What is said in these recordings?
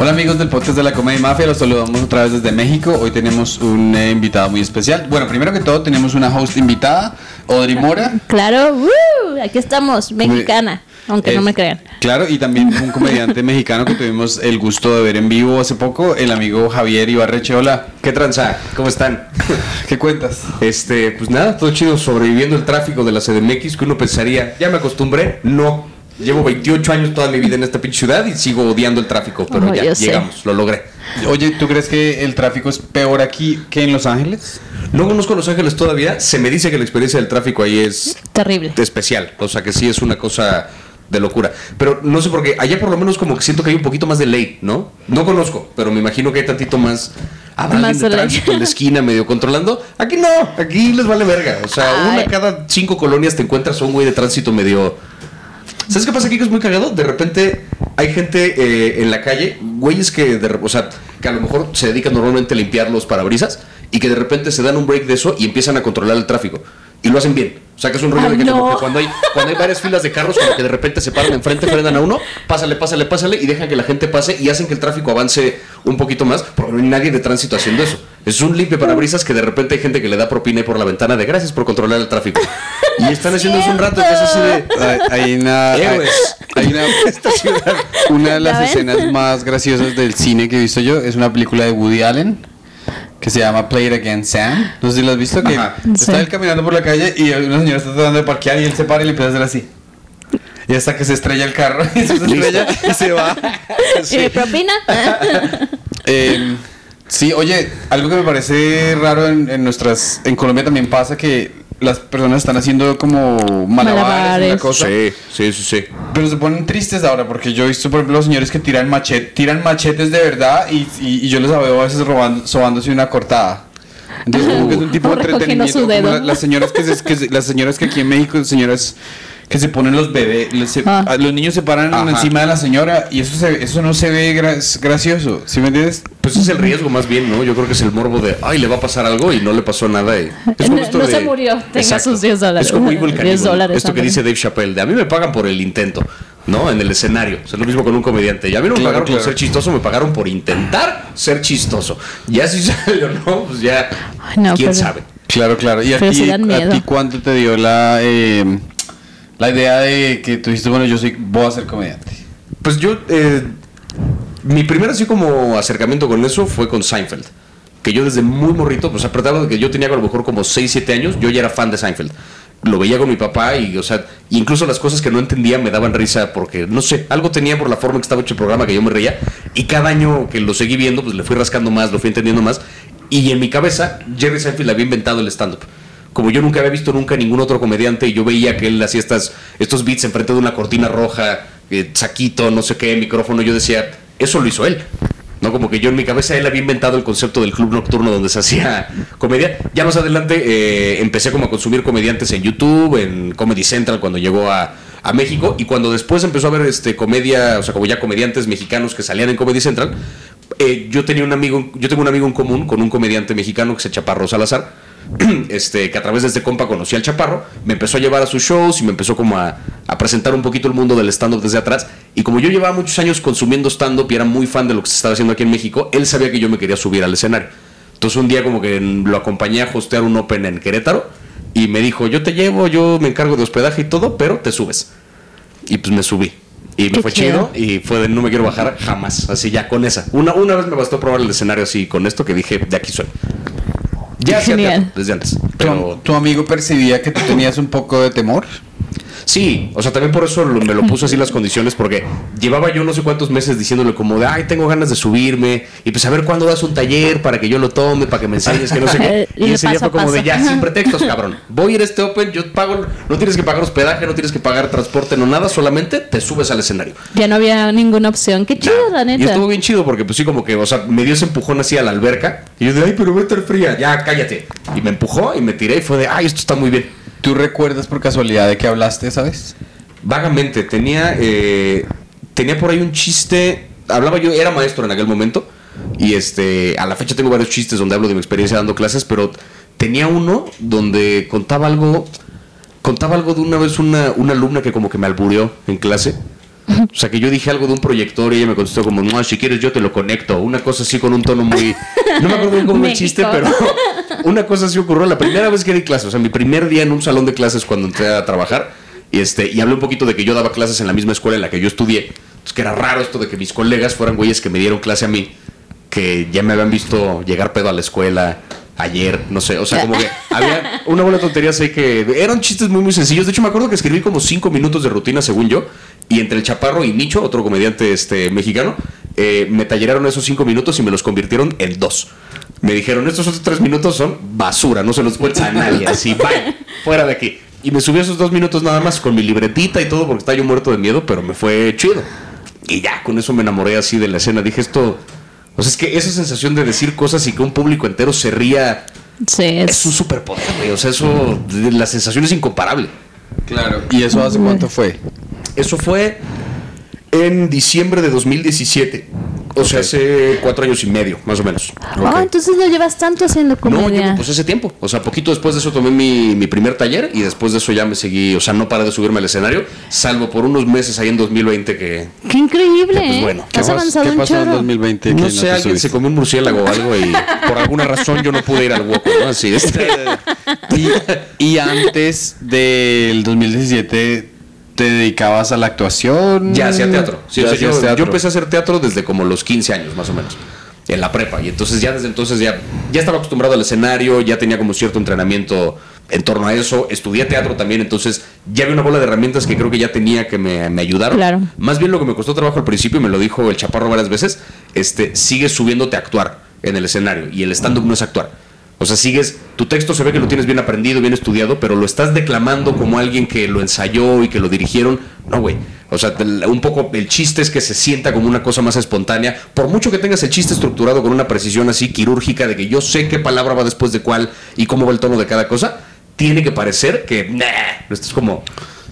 Hola amigos del podcast de la Comedia Mafia, los saludamos otra vez desde México. Hoy tenemos un eh, invitado muy especial. Bueno, primero que todo tenemos una host invitada, Audrey Mora. Claro, ¡woo! aquí estamos, mexicana, aunque no me crean. Claro, y también un comediante mexicano que tuvimos el gusto de ver en vivo hace poco, el amigo Javier Ibarreche. Hola, ¿Qué tranza? ¿Cómo están? ¿qué cuentas? Este, pues nada, todo chido sobreviviendo el tráfico de la CDMX que uno pensaría, ya me acostumbré, no. Llevo 28 años toda mi vida en esta pinche ciudad y sigo odiando el tráfico, pero Oh, ya llegamos, lo logré. Oye, ¿tú crees que el tráfico es peor aquí que en Los Ángeles? No conozco Los Ángeles todavía, se me dice que la experiencia del tráfico ahí es Terrible. especial, o sea que sí es una cosa de locura. Pero no sé por qué, allá por lo menos como que siento que hay un poquito más de ley, ¿no? No conozco, pero me imagino que hay tantito más... ¿Habrá Más de de ley. tránsito en la esquina medio controlando? Aquí no, aquí les vale verga. O sea, Ay. una cada cinco colonias te encuentras a un güey de tránsito medio... ¿Sabes qué pasa aquí que es muy cagado? De repente hay gente eh, en la calle, güeyes que, de, o sea, que a lo mejor se dedican normalmente a limpiar los parabrisas y que de repente se dan un break de eso y empiezan a controlar el tráfico. Y lo hacen bien. O sea, que es un rollo Ay, de que no. como que cuando hay, cuando hay varias filas de carros, como que de repente se paran enfrente, frenan a uno, pásale, pásale, pásale y dejan que la gente pase y hacen que el tráfico avance un poquito más, porque no hay nadie de tránsito haciendo eso. Es un limpio parabrisas que de repente hay gente que le da propina por la ventana de gracias por controlar el tráfico. Y están haciendo eso un rato, que es así de... Hay, hay una, hay, Héroes. hay una, una de las escenas más graciosas del cine que he visto yo es una película de Woody Allen que se llama Play It Again Sam. No sé si lo has visto, que Ajá. está Sí. él caminando por la calle y una señora está tratando de parquear y él se para y le empieza a hacer así. Y hasta que se estrella el carro y se estrella y se va. Eh, ¿Propina? Eh, sí, oye, algo que me parece raro en, en nuestras. En Colombia también pasa que las personas están haciendo como malabares, Malabares. una cosa. Sí, sí, sí, sí. Pero se ponen tristes ahora porque yo he visto, por ejemplo, los señores que tiran machete, tiran machetes de verdad y, y- y yo les veo a veces robando, sobándose una cortada. Entonces como que es un tipo de entretenimiento. su como dedo. la- las señoras que, se- que se- las señoras que aquí en México, señoras que se ponen los bebés, les- se- Ah. los niños se paran Ajá. encima de la señora y eso se- eso no se ve gra- gracioso, ¿sí me entiendes? Pues es el riesgo más bien, ¿no? Yo creo que es el morbo de, ay, le va a pasar algo y no le pasó nada. y- Es No- como esto no de- se murió, tenga sus 10 dólares. Es como Evil 10 Cannibal, dólares, Esto que dice Dave Chappelle, de a mí me pagan por el intento, ¿no? En el escenario. O sea, lo mismo con un comediante. Y a mí no me Claro, pagaron claro. por ser chistoso, me pagaron por intentar ser chistoso. Ya si sale o no, pues ya, Ay, no, quién pero- sabe. Claro, claro. ¿Y a ti, a ti cuánto te dio la, eh, la idea de que tú dijiste, bueno, yo soy, voy a ser comediante? Pues yo, eh, mi primer así como acercamiento con eso fue con Seinfeld. Que yo desde muy morrito, pues a pesar de que yo tenía a lo mejor como 6, 7 años, yo ya era fan de Seinfeld. Lo veía con mi papá y, o sea, incluso las cosas que no entendía me daban risa porque, no sé, algo tenía por la forma en que estaba hecho el programa que yo me reía. Y cada año que lo seguí viendo, pues le fui rascando más, lo fui entendiendo más. Y en mi cabeza, Jerry Seinfeld había inventado el stand-up. Como yo nunca había visto nunca ningún otro comediante y yo veía que él hacía estas, estos beats enfrente de una cortina roja, eh, saquito, no sé qué, micrófono, yo decía, eso lo hizo él. ¿no? Como que yo en mi cabeza él había inventado el concepto del club nocturno donde se hacía comedia. Ya más adelante eh, empecé como a consumir comediantes en YouTube, en Comedy Central cuando llegó a, a México y cuando después empezó a ver este comedia, o sea, como ya comediantes mexicanos que salían en Comedy Central, eh, yo tenía un amigo, yo tengo un amigo en común con un comediante mexicano que se Chaparro Salazar. Este, que a través de este compa conocí al Chaparro, me empezó a llevar a sus shows y me empezó como a, a presentar un poquito el mundo del stand-up desde atrás. Y como yo llevaba muchos años consumiendo stand-up y era muy fan de lo que se estaba haciendo aquí en México, él sabía que yo me quería subir al escenario. Entonces un día como que lo acompañé a hostear un Open en Querétaro y me dijo, yo te llevo, yo me encargo de hospedaje y todo, pero te subes. Y pues me subí. Y me Qué fue chido. chido y fue de no me quiero bajar jamás. Así ya con esa. Una, una vez me bastó probar el escenario así con esto que dije, de aquí soy. Ya hacía Genial. teatro desde antes. ¿Tu, Pero tu amigo percibía que tú tenías un poco de temor? Sí, o sea, también por eso lo- me lo puso así las condiciones, porque llevaba yo no sé cuántos meses diciéndole como de, ay, tengo ganas de subirme, y pues a ver cuándo das un taller para que yo lo tome, para que me enseñes, que no sé qué. Y Y ese día fue como de, ya, sin pretextos, cabrón. Voy a ir a este Open, yo pago, no tienes que pagar hospedaje, no tienes que pagar transporte, no nada, solamente te subes al escenario. Ya no había ninguna opción. Qué chido, la Y estuvo bien chido porque pues sí como que, o sea, me dio ese empujón así a la alberca, y yo de, ay, pero va a estar fría, ya, cállate. Y me empujó y me tiré y fue de, ay, esto está muy bien. ¿Tú recuerdas por casualidad de qué hablaste esa vez? Vagamente, tenía, eh, tenía por ahí un chiste, hablaba yo, era maestro en aquel momento, y este, a la fecha tengo varios chistes donde hablo de mi experiencia dando clases, pero tenía uno donde contaba algo, contaba algo de una vez una, una alumna que como que me alburió en clase, O sea, que yo dije algo de un proyector y ella me contestó como, no, si quieres yo te lo conecto. Una cosa así con un tono muy... No me acuerdo bien cómo el chiste, pero una cosa así ocurrió la primera vez que di clases. O sea, mi primer día en un salón de clases cuando entré a trabajar. Y, este, y hablé un poquito de que yo daba clases en la misma escuela en la que yo estudié. Entonces, que era raro esto de que mis colegas fueran güeyes que me dieron clase a mí, que ya me habían visto llegar pedo a la escuela ayer, no sé, o sea, como que había una buena tontería así que eran chistes muy muy sencillos. De hecho, me acuerdo que escribí como cinco minutos de rutina, según yo, y entre el Chaparro y Nicho, otro comediante este, mexicano, eh, me talleraron esos cinco minutos y me los convirtieron en dos. Me dijeron, estos otros tres minutos son basura, no se los cuentes a nadie, así, bye, fuera de aquí. Y me subí esos dos minutos nada más con mi libretita y todo porque estaba yo muerto de miedo, pero me fue chido. Y ya, con eso me enamoré así de la escena. Dije, esto... O sea, es que esa sensación de decir cosas y que un público entero se ría Sí, es es. un superpoder, güey. O sea, eso, la sensación es incomparable. Claro. ¿Y eso hace cuánto fue? Eso fue en diciembre de 2017. O sea, hace cuatro años y medio, más o menos. Oh, entonces no llevas tanto haciendo No, comedia. llevo pues ese tiempo. O sea, poquito después de eso tomé mi, mi primer taller y después de eso ya me seguí, o sea, no paré de subirme al escenario, salvo por unos meses ahí en 2020 que... Qué increíble, Que, pues, bueno, ¿qué Has pas- avanzado ¿Qué un pasó en chorro. 2020? que No te sé, alguien subiste? se comió un murciélago o algo y por alguna razón yo no pude ir al hueco, ¿no? Así es. Y, y antes del 2017, ¿te dedicabas a la actuación? Ya hacía teatro. Sí, Ya o sea, hacías yo, teatro. yo empecé a hacer teatro desde como los 15 años, más o menos. En la prepa. Y entonces ya desde entonces ya, ya estaba acostumbrado al escenario, ya tenía como cierto entrenamiento en torno a eso. Estudié teatro también, entonces ya había una bola de herramientas que creo que ya tenía que me, me ayudaron. Claro. Más bien lo que me costó trabajo al principio, y me lo dijo el chaparro varias veces, este, sigue subiéndote a actuar en el escenario. Y el stand-up no es actuar. O sea, sigues, tu texto se ve que lo tienes bien aprendido, bien estudiado, pero lo estás declamando como alguien que lo ensayó y que lo dirigieron. No, güey. O sea, un poco el chiste es que se sienta como una cosa más espontánea. Por mucho que tengas el chiste estructurado con una precisión así quirúrgica de que yo sé qué palabra va después de cuál y cómo va el tono de cada cosa, tiene que parecer que, nah, lo estás como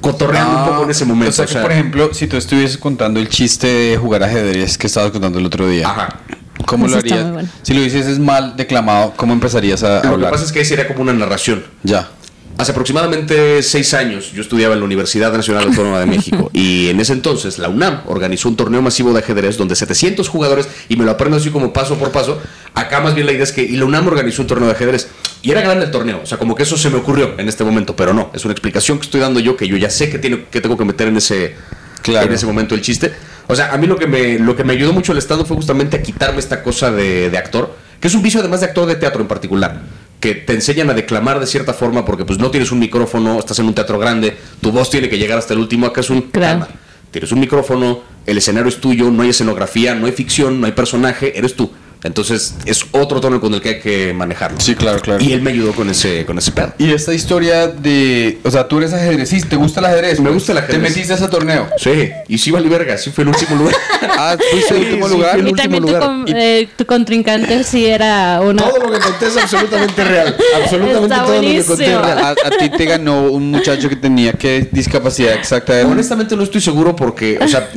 cotorreando un poco en ese momento. O sea, que, por ejemplo, si tú estuvieses contando el chiste de jugar ajedrez que estabas contando el otro día, Ajá. ¿Cómo Eso lo harías? bueno. Si lo hicieses mal declamado, ¿cómo empezarías a Lo que hablar? pasa es que ahí sería como una narración. Ya. Hace aproximadamente seis años yo estudiaba en la Universidad Nacional Autónoma de México y en ese entonces la UNAM organizó un torneo masivo de ajedrez donde 700 jugadores, y me lo aprendo así como paso por paso, acá más bien la idea es que y la UNAM organizó un torneo de ajedrez y era grande el torneo, o sea, como que eso se me ocurrió en este momento, pero no, es una explicación que estoy dando yo que yo ya sé que, tiene, que tengo que meter en ese, Claro. en ese momento el chiste. O sea, a mí lo que me, lo que me ayudó mucho el estado fue justamente a quitarme esta cosa de, de actor, que es un vicio además de actor de teatro en particular, que te enseñan a declamar de cierta forma porque pues no tienes un micrófono, estás en un teatro grande, tu voz tiene que llegar hasta el último, acá es un Claro. Tienes un micrófono, el escenario es tuyo, no hay escenografía, no hay ficción, no hay personaje, eres tú. Entonces es otro tono con el que hay que manejarlo. Sí, claro, claro. Y él me ayudó con ese, con ese pedo. Y esta historia de, o sea, tú eres ajedrecista, ¿te gusta el ajedrez? Me pues? gusta el ajedrez. ¿Te metiste a ese torneo? Sí, y sí vale verga, sí fue el último lugar. Ah, fuiste el último sí, lugar. el Y último también tu, lugar. con- eh, tu contrincante sí era una... Todo lo que conté es absolutamente real. Absolutamente Está todo lo que conté es real. A, a ti te ganó un muchacho que tenía qué discapacidad exacta era. Honestamente no estoy seguro porque, o sea,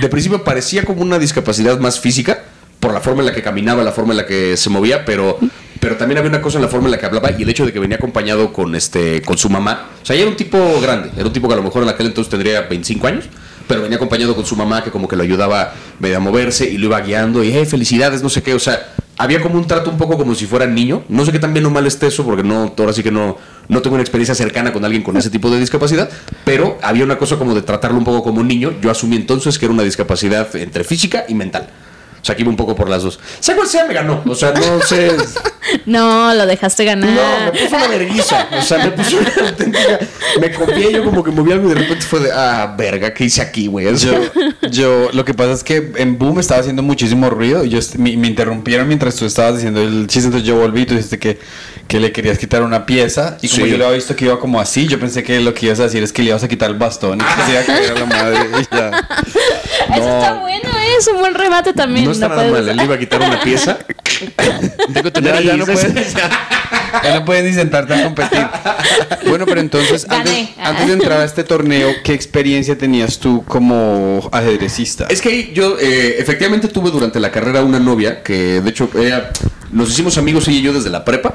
de principio parecía como una discapacidad más física por la forma en la que caminaba, la forma en la que se movía, pero pero también había una cosa en la forma en la que hablaba y el hecho de que venía acompañado con este con su mamá. O sea, era un tipo grande, era un tipo que a lo mejor en aquel entonces tendría 25 años, pero venía acompañado con su mamá que como que lo ayudaba medio a moverse y lo iba guiando y, hey, felicidades, no sé qué, o sea, había como un trato un poco como si fuera niño. No sé qué tan bien o mal esté eso, porque no, ahora sí que no, no tengo una experiencia cercana con alguien con ese tipo de discapacidad, pero había una cosa como de tratarlo un poco como niño. Yo asumí entonces que era una discapacidad entre física y mental. O sea, que iba un poco por las dos. Sea cual sea, me ganó. O sea, no sé. No, lo dejaste ganar. No, me puso una vergüenza. O sea, me puso una auténtica. Me copié yo como que moví algo y de repente fue de, ah, verga, ¿qué hice aquí, güey? Yo, yo, lo que pasa es que en Boom estaba haciendo muchísimo ruido y yo, me, me interrumpieron mientras tú estabas diciendo el chiste, entonces yo volví y tú dijiste que, que le querías quitar una pieza y como Sí. yo le había visto que iba como así, yo pensé que lo que ibas a decir es que le ibas a quitar el bastón y que se iba a caer a la madre y ya. Eso está bueno, ¿eh? es un buen remate también. no está nada puedes- mal. Él le iba a quitar una pieza. Tengo tu Ya, ya no nariz. puedes, ya no puedes ni sentarte a competir. Bueno, pero entonces, antes, Gané. antes de entrar a este torneo, ¿qué experiencia tenías tú como ajedrecista? Es que yo eh, efectivamente tuve durante la carrera una novia que de hecho ella, nos hicimos amigos ella y yo desde la prepa.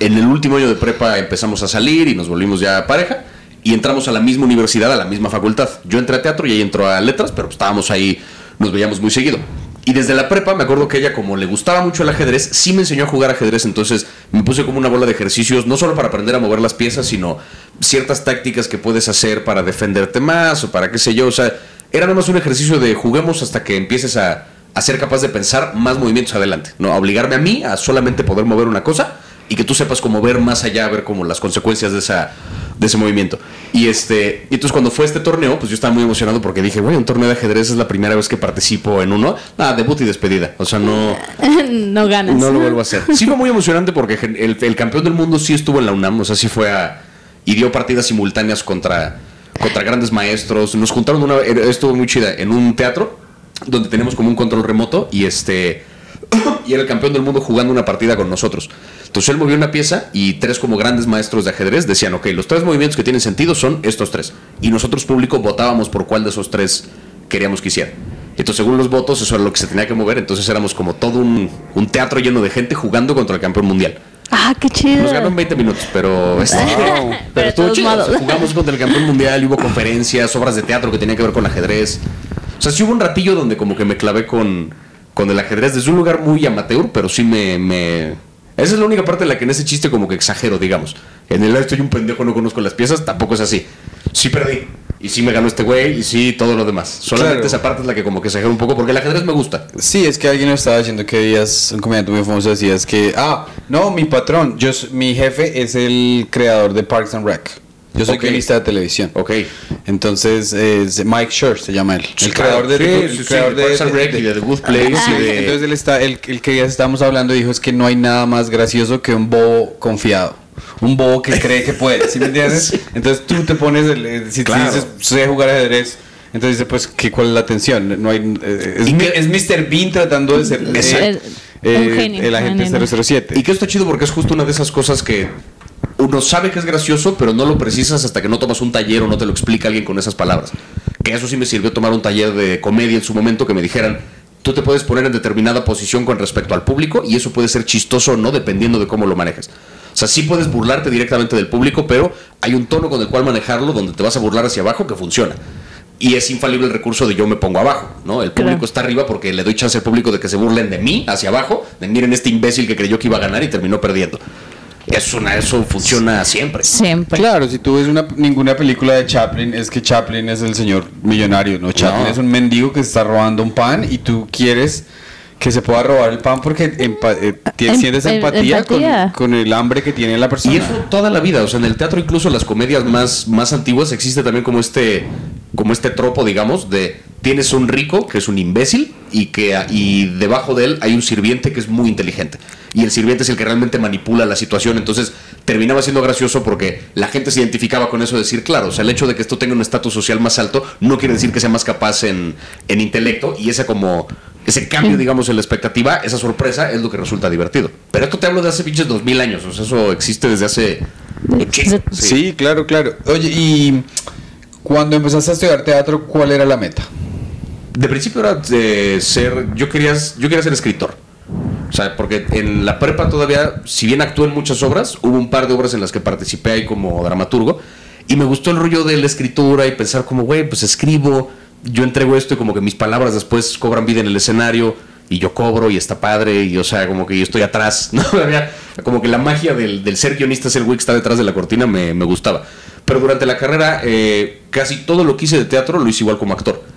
En el último año de prepa empezamos a salir y nos volvimos ya pareja. Y entramos a la misma universidad, a la misma facultad. Yo entré a teatro y ella entró a letras, pero estábamos ahí, nos veíamos muy seguido. Y desde la prepa me acuerdo que ella, como le gustaba mucho el ajedrez, sí me enseñó a jugar ajedrez. Entonces me puse como una bola de ejercicios, no solo para aprender a mover las piezas, sino ciertas tácticas que puedes hacer para defenderte más o para qué sé yo. O sea, era nada más un ejercicio de juguemos hasta que empieces a, a ser capaz de pensar más movimientos adelante. ¿no? A obligarme a mí a solamente poder mover una cosa y que tú sepas cómo ver más allá, ver como las consecuencias de esa de ese movimiento. Y este, y entonces cuando fue este torneo, pues yo estaba muy emocionado porque dije, güey, un torneo de ajedrez es la primera vez que participo en uno. Nada, debut y despedida. O sea, no no ganas. no lo vuelvo a hacer. Sí fue muy emocionante porque el, el campeón del mundo sí estuvo en la UNAM, o sea, sí fue a y dio partidas simultáneas contra contra grandes maestros. Nos juntaron una estuvo muy chida en un teatro donde tenemos como un control remoto y este y era el campeón del mundo jugando una partida con nosotros. Entonces él movió una pieza y tres como grandes maestros de ajedrez decían, ok, los tres movimientos que tienen sentido son estos tres. Y nosotros público votábamos por cuál de esos tres queríamos que hiciera. Entonces según los votos eso era lo que se tenía que mover, entonces éramos como todo un, un teatro lleno de gente jugando contra el campeón mundial. Ah, qué chido. Nos ganó en 20 minutos, pero, este, Pero pero de estuvo todos chido. O sea, modos. jugamos contra el campeón mundial, y hubo conferencias, obras de teatro que tenían que ver con ajedrez. O sea, sí hubo un ratillo donde como que me clavé con, con el ajedrez desde un lugar muy amateur, pero sí me, me... Esa es la única parte en la que en ese chiste como que exagero, digamos. En el estoy un pendejo, no conozco las piezas, tampoco es así. Sí perdí. Y sí me ganó este güey, y sí todo lo demás. Solamente Claro. esa parte es la que como que exagero un poco, porque el ajedrez me gusta. Sí, es que alguien estaba diciendo que días, un comediante muy famoso decía es que, ah, no, mi patrón, yo, mi jefe es el creador de Parks and Rec. Yo soy Ok. guionista de televisión. Ok. Entonces, es Mike Schur se llama él. Sí, el creador de, Sí, el sí, sí, creador de de Good Place Sí, y de- Entonces él está, el, el que ya estábamos hablando dijo es que no hay nada más gracioso que un bobo confiado. Un bobo que cree que puede, ¿sí me entiendes? Entonces tú te pones, el, eh, si Claro. dices, sé jugar ajedrez, entonces dices, pues, ¿qué, ¿cuál es la atención? No hay, eh, es, ¿Y mi- qué- es Mr. Bean tratando de ser eh, Es- eh, el agente un genio. 007. Y que esto está chido porque es justo una de esas cosas que uno sabe que es gracioso, pero no lo precisas hasta que no tomas un taller o no te lo explica alguien con esas palabras. Que eso sí me sirvió tomar un taller de comedia en su momento que me dijeran, tú te puedes poner en determinada posición con respecto al público y eso puede ser chistoso o no dependiendo de cómo lo manejes. O sea, sí puedes burlarte directamente del público, pero hay un tono con el cual manejarlo donde te vas a burlar hacia abajo que funciona. Y es infalible el recurso de yo me pongo abajo, ¿no? El público Claro. está arriba porque le doy chance al público de que se burlen de mí hacia abajo, de miren este imbécil que creyó que iba a ganar y terminó perdiendo. Es una, eso funciona siempre. Siempre. Claro, si tú ves una, ninguna película de Chaplin, es que Chaplin es el señor millonario, ¿no? Chaplin No. es un mendigo que se está robando un pan y tú quieres que se pueda robar el pan porque empa- eh, Em- sientes em- empatía, con-. Con, el hambre que tiene la persona. Y eso toda la vida, o sea, en el teatro incluso las comedias más, más antiguas existe también como este, como este tropo, digamos, de tienes un rico que es un imbécil y que y debajo de él hay un sirviente que es muy inteligente. Y el sirviente es el que realmente manipula la situación, entonces terminaba siendo gracioso porque la gente se identificaba con eso de decir, claro, o sea, el hecho de que esto tenga un estatus social más alto no quiere decir que sea más capaz en, en intelecto y esa como ese cambio, digamos, en la expectativa, esa sorpresa es lo que resulta divertido. Pero esto te hablo de hace pinches dos mil años, o sea, eso existe desde hace. Sí. claro, claro. Oye, y cuando empezaste a estudiar teatro, ¿cuál era la meta? De principio era de ser, yo quería, yo quería ser escritor. O sea, porque en la prepa todavía, si bien actué en muchas obras, hubo un par de obras en las que participé ahí como dramaturgo. Y me gustó el rollo de la escritura y pensar como, güey, pues escribo, yo entrego esto y como que mis palabras después cobran vida en el escenario y yo cobro y está padre y o sea, como que yo estoy atrás. ¿no? Como que la magia del, del ser guionista, ser güey que está detrás de la cortina me, me gustaba. Pero durante la carrera, eh, casi todo lo que hice de teatro lo hice igual como actor.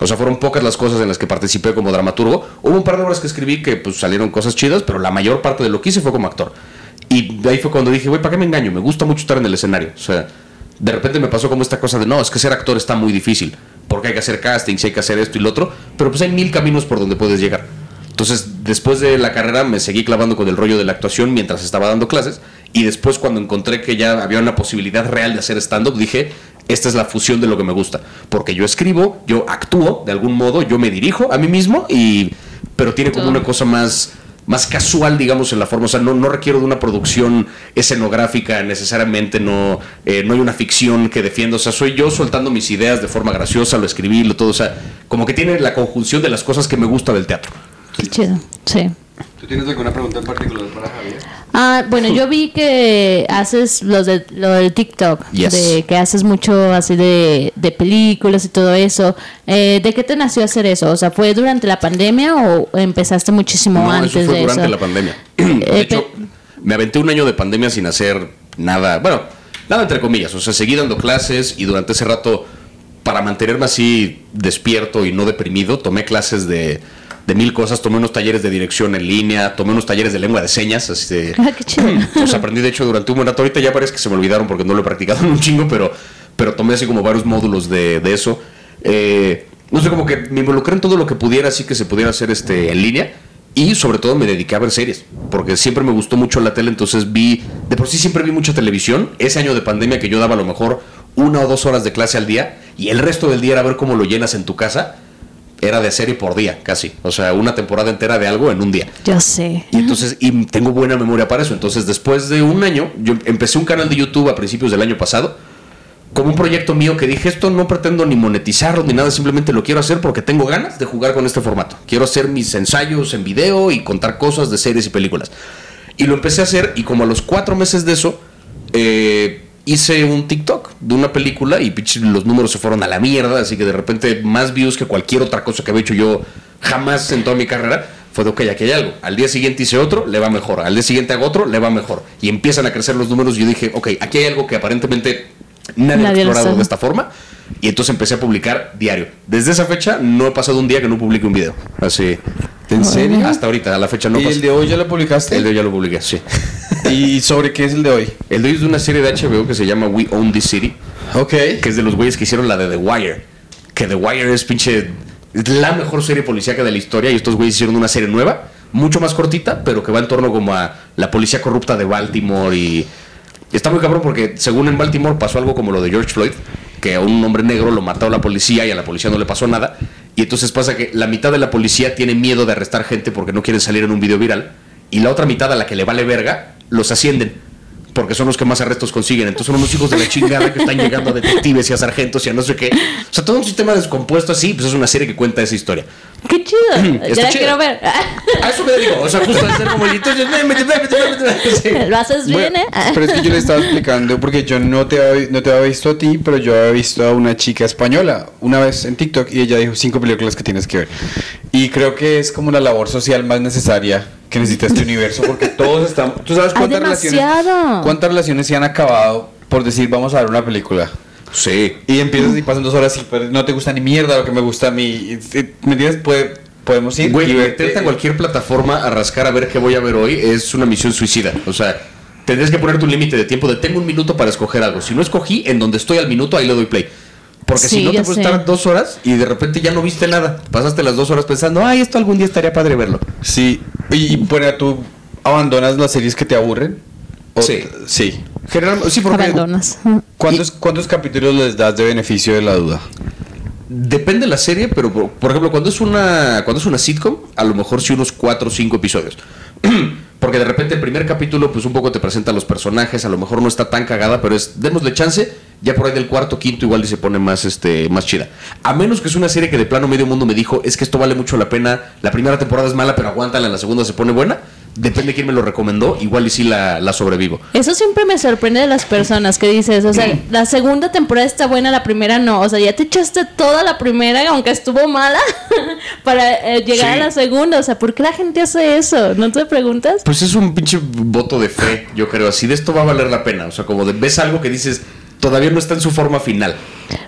O sea, fueron pocas las cosas en las que participé como dramaturgo. Hubo un par de obras que escribí que pues salieron cosas chidas, pero la mayor parte de lo que hice fue como actor. Y de ahí fue cuando dije, güey, ¿para qué me engaño? Me gusta mucho estar en el escenario. O sea, de repente me pasó como esta cosa de, no, es que ser actor está muy difícil, porque hay que hacer castings, hay que hacer esto y lo otro, pero pues hay mil caminos por donde puedes llegar. Entonces, después de la carrera me seguí clavando con el rollo de la actuación mientras estaba dando clases y después cuando encontré que ya había una posibilidad real de hacer stand-up, dije, esta es la fusión de lo que me gusta, porque yo escribo, yo actúo de algún modo, yo me dirijo a mí mismo y pero tiene como una cosa más más casual, digamos, en la forma. O sea, no, no requiero de una producción escenográfica necesariamente, no, eh, no hay una ficción que defienda. O sea, soy yo soltando mis ideas de forma graciosa, lo escribí, lo todo. O sea, como que tiene la conjunción de las cosas que me gusta del teatro. Qué chido. Sí. ¿Tú tienes alguna pregunta en particular para Javier? Ah, bueno, yo vi que haces los de, lo del TikTok, Yes. de que haces mucho así de, de películas y todo eso. Eh, ¿De qué te nació hacer eso? O sea, ¿fue durante la pandemia o empezaste muchísimo No, antes eso fue de durante eso? la pandemia. Eh, De hecho, pe- me aventé un año de pandemia sin hacer nada. Bueno, nada entre comillas. O sea, seguí dando clases y durante ese rato, para mantenerme así despierto y no deprimido, tomé clases de, de mil cosas. Tomé unos talleres de dirección en línea, tomé unos talleres de lengua de señas. Así de, Ah, qué chido. Los aprendí, de hecho, durante un buen rato. Ahorita ya parece que se me olvidaron porque no lo he practicado en un chingo, pero, pero tomé así como varios módulos de, de eso. Eh, no sé, como que me involucré en todo lo que pudiera, así que se pudiera hacer este, en línea. Y sobre todo me dediqué a ver series, porque siempre me gustó mucho la tele, entonces vi, de por sí siempre vi mucha televisión. Ese año de pandemia que yo daba a lo mejor una o dos horas de clase al día, y el resto del día era ver cómo lo llenas en tu casa, era de serie por día, casi. O sea, una temporada entera de algo en un día. Yo sé. Y entonces, y tengo buena memoria para eso. Entonces, después de un año, yo empecé un canal de YouTube a principios del año pasado, como un proyecto mío que dije, esto no pretendo ni monetizarlo ni nada, simplemente lo quiero hacer porque tengo ganas de jugar con este formato. Quiero hacer mis ensayos en video y contar cosas de series y películas. Y lo empecé a hacer y como a los cuatro meses de eso, eh, hice un TikTok de una película y los números se fueron a la mierda, así que de repente más views que cualquier otra cosa que había hecho yo jamás en toda mi carrera. Fue de, ok, aquí hay algo. Al día siguiente hice otro, le va mejor. Al día siguiente hago otro, le va mejor. Y empiezan a crecer los números y yo dije, ok, aquí hay algo que aparentemente nadie, Nadie ha lo explorado de esta forma. Y entonces empecé a publicar diario. Desde esa fecha no he pasado un día que no publique un video. Así. ¿En serio? Hasta ahorita, a la fecha no ¿Y pasó. el de hoy ya lo publicaste? El de hoy ya lo publiqué, sí. ¿Y sobre qué es el de hoy? El de hoy es de una serie de HBO que se llama We Own This City. Ok. que es de los güeyes que hicieron la de The Wire. Que The Wire es pinche. es la mejor serie policíaca de la historia. Y estos güeyes hicieron una serie nueva, mucho más cortita, pero que va en torno como a la policía corrupta de Baltimore. Y está muy cabrón porque, según en Baltimore, pasó algo como lo de George Floyd. Que a un hombre negro lo mató la policía y a la policía no le pasó nada. Y entonces pasa que la mitad de la policía tiene miedo de arrestar gente porque no quieren salir en un video viral. Y la otra mitad a la que le vale verga, los ascienden porque son los que más arrestos consiguen. Entonces son unos hijos de la chingada que están llegando a detectives y a sargentos y a no sé qué. O sea, todo un sistema descompuesto así, pues es una serie que cuenta esa historia. Qué chido. Está ya la chido. quiero ver. A eso me dedico. O sea, justo a ser como. Lo haces bien, Bueno, ¿eh? pero es que yo le estaba explicando, porque yo no te, había, no te había visto a ti, pero yo había visto a una chica española una vez en TikTok y ella dijo cinco películas que tienes que ver. Y creo que es como la labor social más necesaria que necesita este universo, porque todos están... ¿Tú sabes Hay cuántas relaciones, demasiado. cuántas relaciones se han acabado por decir vamos a ver una película? Sí. Y empiezas y pasan dos horas y pero no te gusta ni mierda lo que me gusta a mí. ¿Me entiendes? Puede- podemos ir Güey, meterte a cualquier plataforma a rascar a ver qué voy a ver hoy es una misión suicida. O sea, tendrías que ponerte un límite de tiempo de tengo un minuto para escoger algo. Si no escogí, en donde estoy al minuto, ahí le doy play. Porque Sí, si no, te puedes sé. estar dos horas y de repente ya no viste nada. Pasaste las dos horas pensando, ay, esto algún día estaría padre verlo. Sí. Y, y bueno, tú abandonas las series que te aburren. ¿O Sí. Sí. Generalmente, sí, porque Abandonas. ¿Cuántos, ¿Cuántos capítulos les das de beneficio de la duda? Depende de la serie, pero por, por ejemplo, cuando es una cuando es una sitcom, a lo mejor sí unos 4 o 5 episodios. Porque de repente el primer capítulo pues un poco te presenta a los personajes, a lo mejor no está tan cagada, pero es démosle chance, ya por ahí del cuarto, quinto igual y se pone más este más chida. A menos que es una serie que de plano medio mundo me dijo, es que esto vale mucho la pena, la primera temporada es mala, pero aguántala, la segunda se pone buena. Depende de quién me lo recomendó, igual y sí la, la sobrevivo. Eso siempre me sorprende de las personas que dices, o sea, la segunda temporada está buena, la primera no. O sea, ya te echaste toda la primera, aunque estuvo mala, para eh, llegar Sí. a la segunda. O sea, ¿por qué la gente hace eso? ¿No te preguntas? Pues es un pinche voto de fe, yo creo. Así de esto va a valer la pena. O sea, como de ves algo que dices, todavía no está en su forma final.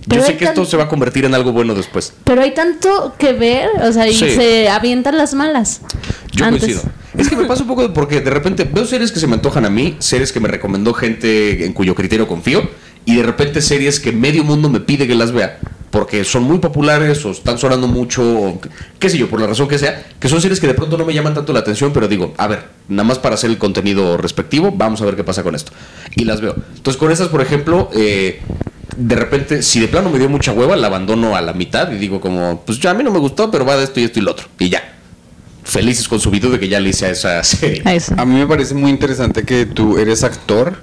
Pero yo sé que esto se va a convertir en algo bueno después. Pero hay tanto que ver, o sea, y Sí. se avientan las malas. Yo Antes. coincido. Es que me pasa un poco de- porque de repente veo series que se me antojan a mí, series que me recomendó gente en cuyo criterio confío, y de repente series que medio mundo me pide que las vea, porque son muy populares o están sonando mucho, o qué sé yo, por la razón que sea, que son series que de pronto no me llaman tanto la atención, pero digo, a ver, nada más para hacer el contenido respectivo, vamos a ver qué pasa con esto. Y las veo. Entonces con esas, por ejemplo, eh, de repente, si de plano me dio mucha hueva, la abandono a la mitad y digo como, pues ya a mí no me gustó, pero va de esto y esto y lo otro. Y ya. Felices con su video de que ya le hice a esa serie. A eso. A mí me parece muy interesante que tú eres actor,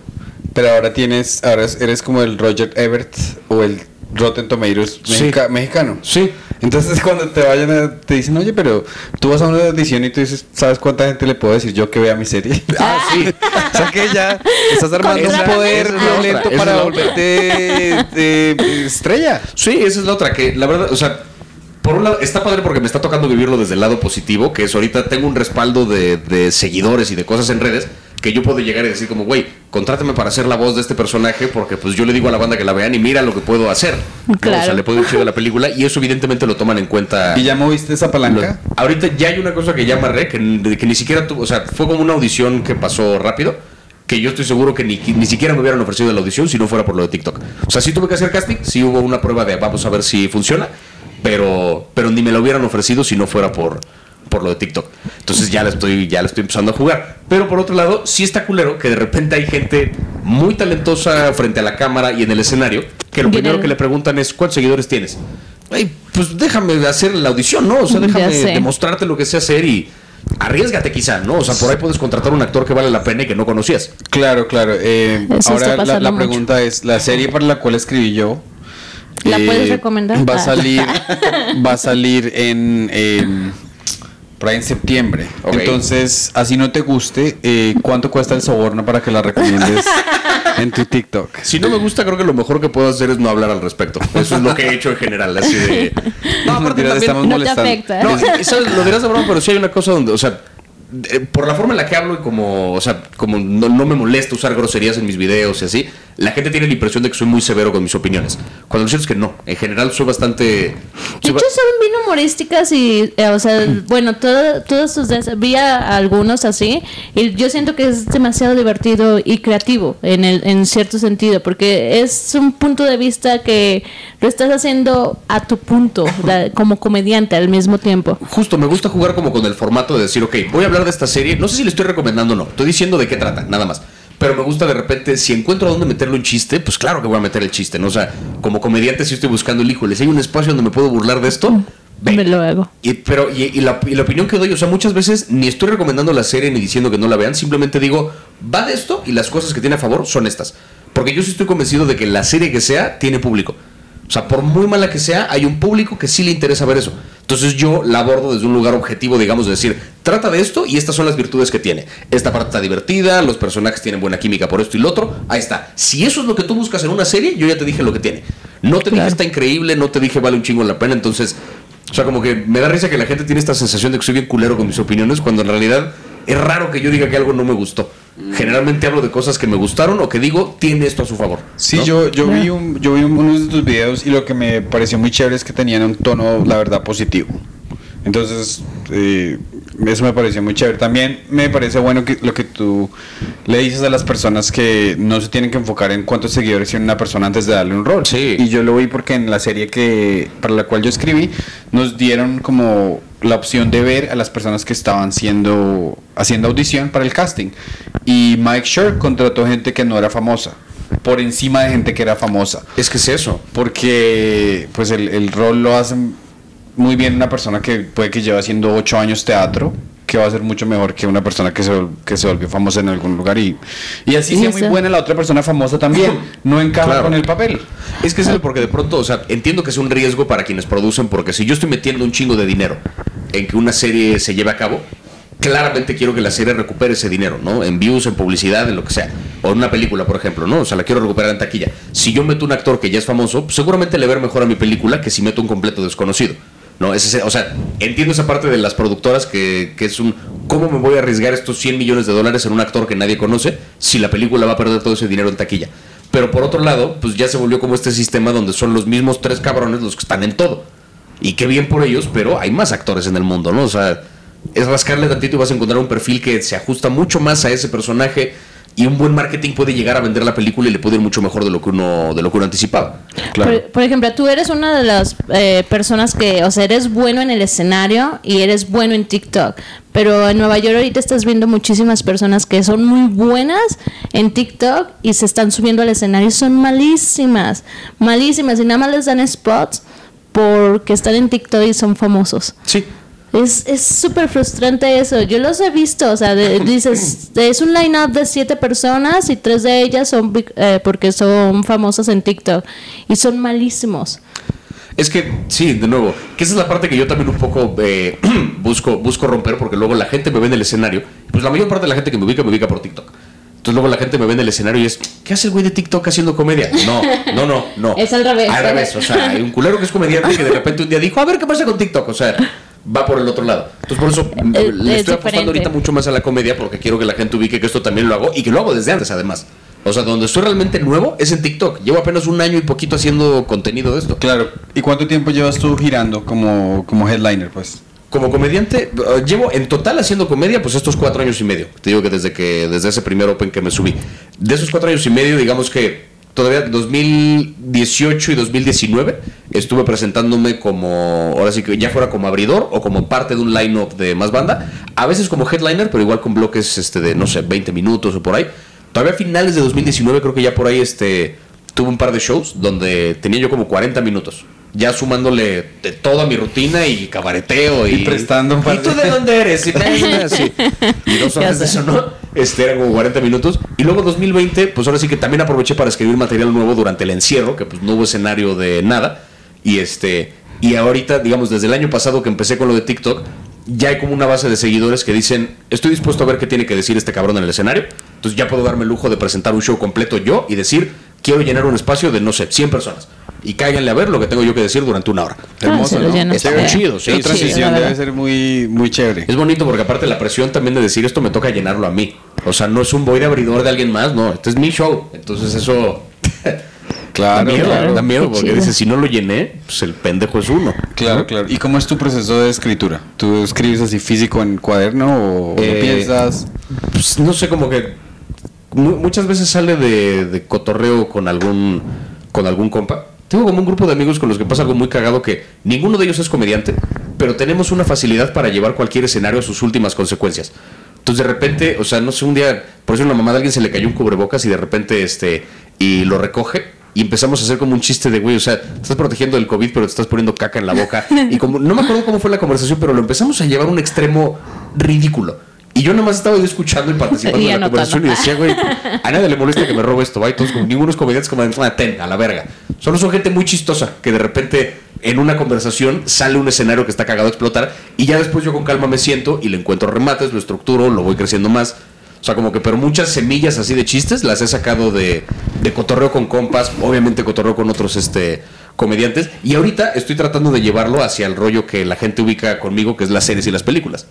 pero ahora tienes, ahora eres como el Roger Ebert o el Rotten Tomatoes Sí. mexica- mexicano. Sí. Entonces cuando te vayan a- te dicen, oye, pero tú vas a una edición y tú dices, ¿sabes cuánta gente le puedo decir yo que vea mi serie? Ah, sí. o sea que ya estás armando un poder es violento otra, para es volverte de- de estrella. Sí, esa es la otra, que la verdad, o sea, por un lado, está padre porque me está tocando vivirlo desde el lado positivo, que es ahorita tengo un respaldo de, de seguidores y de cosas en redes, que yo puedo llegar y decir como, güey, contrátame para hacer la voz de este personaje, porque pues yo le digo a la banda que la vean y mira lo que puedo hacer. O sea, le puedo ir chido a la película y eso evidentemente lo toman en cuenta. ¿Y ya moviste esa palanca? Lo- ahorita ya hay una cosa que ya amarré, que, que ni siquiera tuvo, o sea, fue como una audición que pasó rápido, que yo estoy seguro que ni, ni siquiera me hubieran ofrecido la audición si no fuera por lo de TikTok. O sea, sí tuve que hacer casting, sí hubo una prueba de vamos a ver si funciona, pero, pero ni me lo hubieran ofrecido si no fuera por, por lo de TikTok. Entonces ya la estoy, ya la estoy empezando a jugar. Pero por otro lado, sí está culero que de repente hay gente muy talentosa frente a la cámara y en el escenario, que lo primero que le preguntan es ¿cuántos seguidores tienes? Ay, pues déjame hacer la audición, ¿no? O sea, déjame demostrarte lo que sé hacer y arriesgate quizá, ¿no? O sea, por ahí puedes contratar un actor que vale la pena y que no conocías. Claro, claro. Eh, ahora la, mucho. pregunta es, la serie para la cual escribí yo... ¿La eh, puedes recomendar? Va a Ah. salir, va a salir en... por ahí en septiembre. Ok. Entonces, así no te guste, eh, ¿cuánto cuesta el soborno para que la recomiendes en tu TikTok? Si no me gusta, creo que lo mejor que puedo hacer es no hablar al respecto. Eso es lo que he hecho en general, así de... No, aparte estamos No te molestando. afecta. No, y- y sabes, lo dirás de broma, pero sí hay una cosa donde, o sea, eh, por la forma en la que hablo y como, o sea, como no, no me molesta usar groserías en mis videos y así, la gente tiene la impresión de que soy muy severo con mis opiniones. Cuando lo cierto es que no. En general soy bastante... De hecho, son bien humorísticas y, eh, o sea, bueno, todo, todos sus vi a algunos así y yo siento que es demasiado divertido y creativo en, el, en cierto sentido, porque es un punto de vista que lo estás haciendo a tu punto, la- como comediante al mismo tiempo. Justo, me gusta jugar como con el formato de decir, ok, voy a hablar de esta serie, no sé si le estoy recomendando o no, estoy diciendo de qué trata, nada más. Pero me gusta de repente, si encuentro a dónde meterle un chiste, pues claro que voy a meter el chiste, ¿no? O sea, como comediante si estoy buscando el híjole, si hay un espacio donde me puedo burlar de esto, ven. Me lo hago. Y, pero, y, y la, y la opinión que doy, o sea, muchas veces ni estoy recomendando la serie ni diciendo que no la vean, simplemente digo, va de esto y las cosas que tiene a favor son estas. Porque yo sí estoy convencido de que la serie que sea tiene público. O sea, por muy mala que sea, hay un público que sí le interesa ver eso. Entonces yo la abordo desde un lugar objetivo, digamos, de decir, trata de esto y estas son las virtudes que tiene. Esta parte está divertida, los personajes tienen buena química por esto y lo otro. Ahí está. Si eso es lo que tú buscas en una serie, yo ya te dije lo que tiene. No te dije está increíble, no te dije vale un chingo la pena, entonces... O sea, como que me da risa que la gente tiene esta sensación de que soy bien culero con mis opiniones, cuando en realidad es raro que yo diga que algo no me gustó. Generalmente hablo de cosas que me gustaron o que digo, tiene esto a su favor. Sí, ¿no? yo, yo vi un, yo vi un- uno de tus videos y lo que me pareció muy chévere es que tenían un tono, la verdad, positivo. Entonces, eh, eso me pareció muy chévere. También me parece bueno que lo que tú le dices a las personas que no se tienen que enfocar en cuántos seguidores tiene una persona antes de darle un rol. Sí. Y yo lo vi porque en la serie que para la cual yo escribí nos dieron como la opción de ver a las personas que estaban siendo haciendo audición para el casting. Y Mike Shore contrató gente que no era famosa por encima de gente que era famosa. Es que es eso. Porque pues el, el rol lo hace muy bien una persona que puede que lleva haciendo ocho años teatro, que va a ser mucho mejor que una persona que se, que se volvió famosa en algún lugar y, y así Sí, sea muy buena la otra persona famosa también, no encaja Claro. con el papel. Es que es porque de pronto, o sea, entiendo que es un riesgo para quienes producen, porque si yo estoy metiendo un chingo de dinero en que una serie se lleve a cabo, claramente quiero que la serie recupere ese dinero, ¿no? En views, en publicidad, en lo que sea. O en una película, por ejemplo, ¿no? O sea, la quiero recuperar en taquilla. Si yo meto un actor que ya es famoso, pues seguramente le ver mejor a mi película que si meto un completo desconocido. ¿No? Es ese- o sea, entiendo esa parte de las productoras que, que es un ¿cómo me voy a arriesgar estos 100 millones de dólares en un actor que nadie conoce si la película va a perder todo ese dinero en taquilla? Pero por otro lado, pues ya se volvió como este sistema donde son los mismos tres cabrones los que están en todo. Y qué bien por ellos, pero hay más actores en el mundo, ¿no? O sea, es rascarle tantito y vas a encontrar un perfil que se ajusta mucho más a ese personaje y un buen marketing puede llegar a vender la película y le puede ir mucho mejor de lo que uno de lo que uno anticipaba. Por, por ejemplo, tú eres una de las eh, personas que, o sea, eres bueno en el escenario y eres bueno en TikTok. Pero en Nueva York ahorita estás viendo muchísimas personas que son muy buenas en TikTok y se están subiendo al escenario y son malísimas, malísimas y nada más les dan spots porque están en TikTok y son famosos. Sí. Es es súper frustrante eso. Yo los he visto. O sea, de- dices, es un line-up de siete personas y tres de ellas son eh, porque son famosas en TikTok. Y son malísimos. Es que, sí, de nuevo, que esa es la parte que yo también un poco eh, busco, busco romper, porque luego la gente me ve en el escenario. Pues la mayor parte de la gente que me ubica, me ubica por TikTok. Entonces luego la gente me ve en el escenario y es, ¿qué hace el güey de TikTok haciendo comedia? No, no, no, no. Es al revés. Al revés, o sea, hay un culero que es comediante que de repente un día dijo, a ver qué pasa con TikTok, o sea, va por el otro lado. Entonces por eso Es- le es estoy apostando diferente. ahorita mucho más a la comedia porque quiero que la gente ubique que esto también lo hago y que lo hago desde antes además. O sea, donde estoy realmente nuevo es en TikTok. Llevo apenas un año y poquito haciendo contenido de esto. Claro. ¿Y cuánto tiempo llevas tú girando como, como headliner, pues? Como comediante, eh, llevo en total haciendo comedia, pues estos cuatro años y medio. Te digo que desde que desde ese primer Open que me subí. De esos cuatro años y medio, digamos que todavía 2018 y 2019 estuve presentándome como, ahora sí que ya fuera como abridor o como parte de un line-up de más banda. A veces como headliner, pero igual con bloques este, de, no sé, 20 minutos o por ahí. Todavía a finales de 2019 creo que ya por ahí este, tuve un par de shows donde tenía yo como 40 minutos. Ya sumándole de toda mi rutina y cabareteo y, Y prestando un par ¿Y tú de- de dónde eres? Y, sí. y dos horas de eso, ¿no? Este, eran como 40 minutos. Y luego 2020, pues ahora sí que también aproveché para escribir material nuevo durante el encierro, que pues no hubo escenario de nada. Y este, y ahorita, digamos, desde el año pasado que empecé con lo de TikTok, ya hay como una base de seguidores que dicen, estoy dispuesto a ver qué tiene que decir este cabrón en el escenario. Entonces ya puedo darme el lujo de presentar un show completo yo y decir, quiero llenar un espacio de, no sé, 100 personas. Y cáiganle a ver lo que tengo yo que decir durante una hora. Ah, se lo llenas. Está muy chido, sí, La sí. transición debe ser muy, muy chévere. Es bonito porque aparte la presión también de decir esto me toca llenarlo a mí. O sea, no es un voy de abridor de alguien más, no, este es mi show. Entonces eso Claro, da miedo, claro. da miedo porque dices, si no lo llené, pues el pendejo es uno. Claro, claro. ¿Y cómo es tu proceso de escritura? ¿Tú escribes así físico en cuaderno o lo Eh, piensas? Pues, no sé, como que mu- muchas veces sale de, de cotorreo con algún, con algún compa. Tengo como un grupo de amigos con los que pasa algo muy cagado que ninguno de ellos es comediante, pero tenemos una facilidad para llevar cualquier escenario a sus últimas consecuencias. Entonces de repente, o sea, no sé, un día, por eso a la mamá de alguien se le cayó un cubrebocas y de repente, este, y lo recoge y empezamos a hacer como un chiste de, güey, o sea, te estás protegiendo del COVID, pero te estás poniendo caca en la boca. Y como, no me acuerdo cómo fue la conversación, pero lo empezamos a llevar a un extremo ridículo. Y yo nada más estaba yo escuchando y participando Y en la anotando. conversación y decía, güey, a nadie le molesta que me robe esto, ¿va? Y todos, como, ningunos comediantes como, ah, ten, a la verga. Solo son gente muy chistosa que de repente en una conversación sale un escenario que está cagado a explotar y ya después yo con calma me siento y le encuentro remates, lo estructuro, lo voy creciendo más. O sea, como que, pero muchas semillas así de chistes las he sacado de, de cotorreo con compas, obviamente cotorreo con otros este, comediantes. Y ahorita estoy tratando de llevarlo hacia el rollo que la gente ubica conmigo, que es las series y las películas.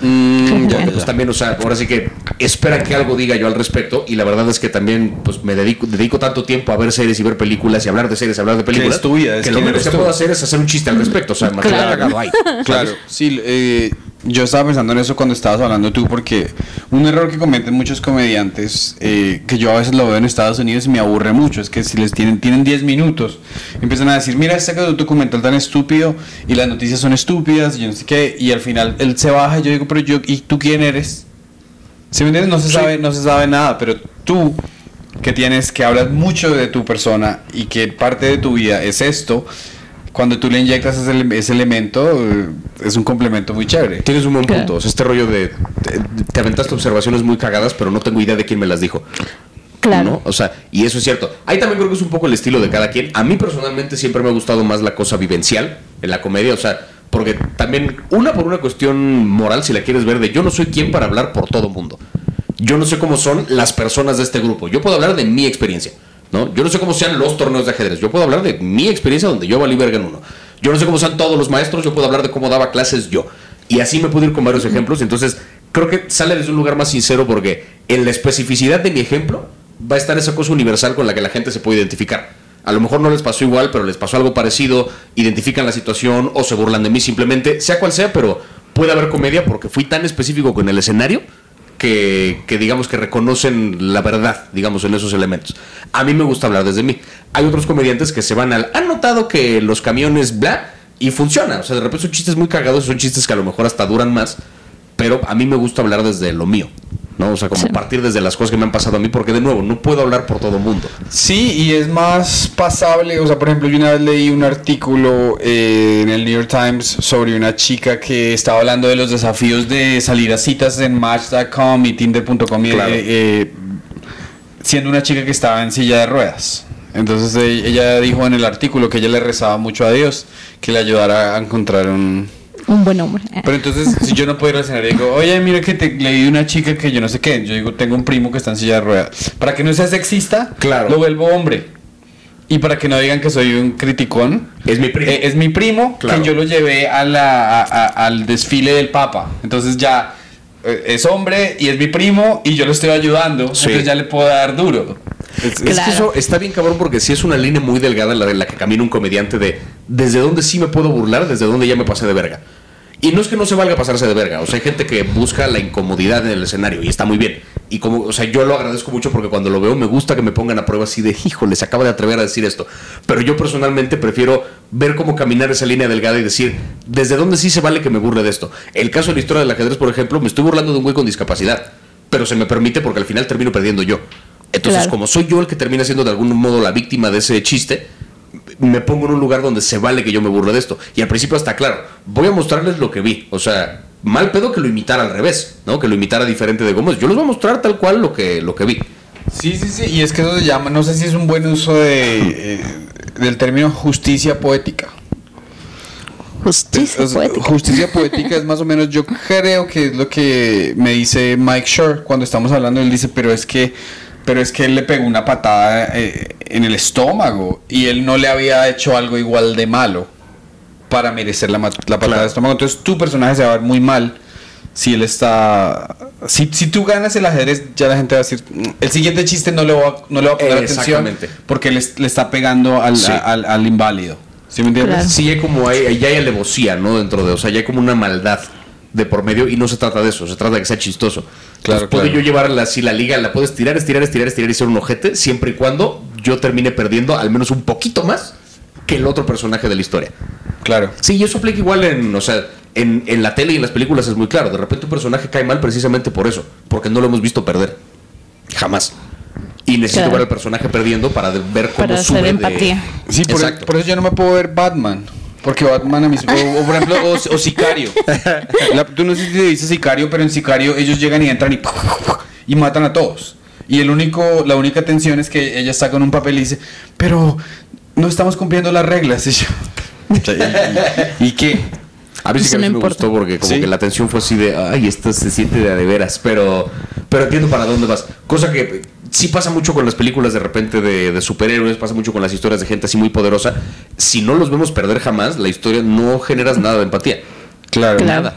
Mm, ya, pues también, o sea, ahora sí que esperan que algo diga yo al respecto y la verdad es que también pues me dedico, dedico tanto tiempo a ver series y ver películas y hablar de series, hablar de películas. es tu vida, es que lo menos que puedo hacer es hacer un chiste al respecto, o sea, material Claro. hay. Claro, sí, eh, yo estaba pensando en eso cuando estabas hablando tú, porque un error que cometen muchos comediantes, eh, que yo a veces lo veo en Estados Unidos y me aburre mucho, es que si les tienen, tienen 10 minutos, empiezan a decir, mira este documental tan estúpido y las noticias son estúpidas y yo no sé qué, y al final él se baja y yo digo, pero yo, ¿y tú quién eres? Si me entiendes? No se Sí. sabe, no se sabe nada, pero tú que tienes, que hablas mucho de tu persona y que parte de tu vida es esto, cuando tú le inyectas ese, ele- ese elemento, eh, es un complemento muy chévere. Tienes un buen punto. O sea, este rollo de te, te aventaste observaciones muy cagadas, pero no tengo idea de quién me las dijo. Claro. ¿no? O sea, y eso es cierto. Ahí también creo que es un poco el estilo de cada quien. A mí personalmente siempre me ha gustado más la cosa vivencial en la comedia, o sea, porque también, una por una cuestión moral, si la quieres ver, de yo no soy quien para hablar por todo mundo. Yo no sé cómo son las personas de este grupo. Yo puedo hablar de mi experiencia, ¿no? Yo no sé cómo sean los torneos de ajedrez. Yo puedo hablar de mi experiencia donde yo valí verga en uno. Yo no sé cómo sean todos los maestros. Yo puedo hablar de cómo daba clases yo. Y así me puedo ir con varios ejemplos. Entonces, creo que sale desde un lugar más sincero porque en la especificidad de mi ejemplo va a estar esa cosa universal con la que la gente se puede identificar. A lo mejor no les pasó igual, pero les pasó algo parecido, identifican la situación o se burlan de mí simplemente, sea cual sea, pero puede haber comedia porque fui tan específico con el escenario que, que digamos que reconocen la verdad, digamos, en esos elementos. A mí me gusta hablar desde mí. Hay otros comediantes que se van al... Han notado que los camiones, bla, y funciona. O sea, de repente son chistes muy cagados, son chistes que a lo mejor hasta duran más, pero a mí me gusta hablar desde lo mío. ¿no? O sea, como Sí. partir desde las cosas que me han pasado a mí, porque de nuevo, no puedo hablar por todo mundo. Sí, y es más pasable. O sea, por ejemplo, yo una vez leí un artículo eh, en el New York Times sobre una chica que estaba hablando de los desafíos de salir a citas en Match.com y Tinder.com, y, Claro. eh, eh, siendo una chica que estaba en silla de ruedas. Entonces eh, ella dijo en el artículo que ella le rezaba mucho a Dios que le ayudara a encontrar un, Un buen hombre. Pero entonces, si yo no puedo ir al escenario y digo, oye, mira que te leí de una chica que yo no sé qué. Yo digo, tengo un primo que está en silla de ruedas. Para que no sea sexista, Claro. lo vuelvo hombre. Y para que no digan que soy un criticón, Es mi primo. eh, es mi primo Claro. que yo lo llevé a la, a- a- al desfile del Papa. Entonces ya eh, es hombre y es mi primo y yo lo estoy ayudando. Sí. Entonces ya le puedo dar duro. Es- que eso está bien cabrón porque sí es una línea muy delgada la de la que camina un comediante de desde dónde sí me puedo burlar, desde dónde ya me pasé de verga. Y no es que no se valga pasarse de verga, o sea, hay gente que busca la incomodidad en el escenario y está muy bien. Y como, o sea, yo lo agradezco mucho porque cuando lo veo me gusta que me pongan a prueba así de, híjole, se acaba de atrever a decir esto. Pero yo personalmente prefiero ver cómo caminar esa línea delgada y decir, desde dónde sí se vale que me burle de esto. El caso de la historia del ajedrez, por ejemplo, me estoy burlando de un güey con discapacidad, pero se me permite porque al final termino perdiendo yo. Entonces, Claro. como soy yo el que termina siendo de algún modo la víctima de ese chiste, me pongo en un lugar donde se vale que yo me burle de esto. Y al principio está claro, voy a mostrarles lo que vi. O sea, mal pedo que lo imitara al revés, ¿no? Que lo imitara diferente de Gómez. Yo les voy a mostrar tal cual lo que, lo que vi. Sí, sí, sí. Y es que eso se llama, no sé si es un buen uso de, eh, del término justicia poética. Justicia O sea, poética. Justicia poética es más o menos, yo creo que es lo que me dice Mike Shore cuando estamos hablando. Él dice, pero es que, pero es que él le pegó una patada eh, en el estómago y él no le había hecho algo igual de malo para merecer la, la patada Claro. de estómago. Entonces tu personaje se va a ver muy mal si él está. Si, si tú ganas el ajedrez, ya la gente va a decir, "Mm, el siguiente chiste no le va, a- no le va a poner atención porque le, le está pegando al, Sí. al, al inválido. ¿Sí me entiendes? Claro. Sí, hay como hay, ya hay alevosía, ¿no? Dentro de, o sea, ya hay como una maldad de por medio y no se trata de eso, se trata de que sea chistoso. Claro, puedo claro. yo llevar la, si la liga, la puedo estirar, estirar, estirar, estirar y ser un ojete, siempre y cuando yo termine perdiendo al menos un poquito más que el otro personaje de la historia. Claro. Sí, y eso aplica igual en, o sea, en, en la tele y en las películas es muy claro. De repente un personaje cae mal precisamente por eso, porque no lo hemos visto perder. Jamás. Y necesito Claro. ver al personaje perdiendo para ver cómo Para sube hacer de- empatía. Sí, por, Exacto. por eso yo no me puedo ver Batman. Porque Batman a mí. O, o por ejemplo, o, o Sicario. La- tú no sé si te dices Sicario, pero en Sicario ellos llegan y entran y. y matan a todos. Y el único, la única tensión es que ella saca un papel y dice, pero no estamos cumpliendo las reglas. Y yo, ¿y, y qué? A mí sí que a mí me gustó porque como Sí. que la tensión fue así de, ay, esto se siente de a de veras, pero, pero entiendo para dónde vas. Cosa que sí pasa mucho con las películas de repente de, de superhéroes, pasa mucho con las historias de gente así muy poderosa. Si no los vemos perder jamás, la historia no generas nada de empatía. Claro. Nada.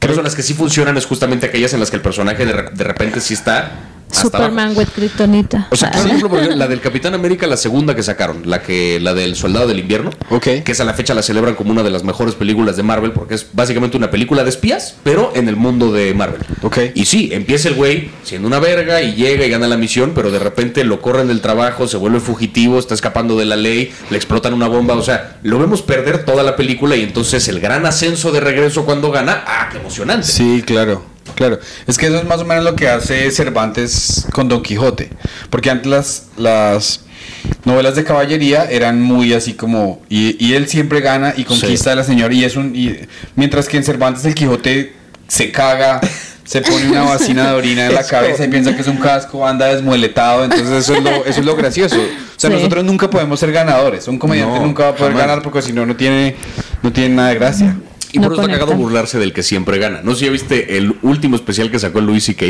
Por eso las que sí funcionan es justamente aquellas en las que el personaje de, re- de repente sí está... Superman abajo. with Kryptonita. O sea, por Ah. ejemplo, por ejemplo, la del Capitán América, la segunda que sacaron, la que la del Soldado del Invierno, Ok. que es a la fecha la celebran como una de las mejores películas de Marvel, porque es básicamente una película de espías, pero en el mundo de Marvel. Ok. Y sí, empieza el güey siendo una verga y llega y gana la misión, pero de repente lo corren del trabajo, se vuelve fugitivo, está escapando de la ley, le explotan una bomba, o sea, lo vemos perder toda la película y entonces el gran ascenso de regreso cuando gana, ah, qué emocionante. Sí, claro, claro. Es que eso es más o menos lo que hace Cervantes con Don Quijote. Porque antes las, las novelas de caballería eran muy así como. Y, y él siempre gana y conquista Sí. a la señora. Y es un. y- mientras que en Cervantes el Quijote se caga. Se pone una vacina de orina en la cabeza y piensa que es un casco, anda desmueletado. Entonces, eso es lo, eso es lo gracioso. O sea, Sí. nosotros nunca podemos ser ganadores. Un comediante No, nunca va a poder jamás. ganar porque si no, no tiene, no tiene nada de gracia. Y por No eso está cagado conectan. burlarse del que siempre gana. No sé si ya viste el último especial que sacó Louis C.K.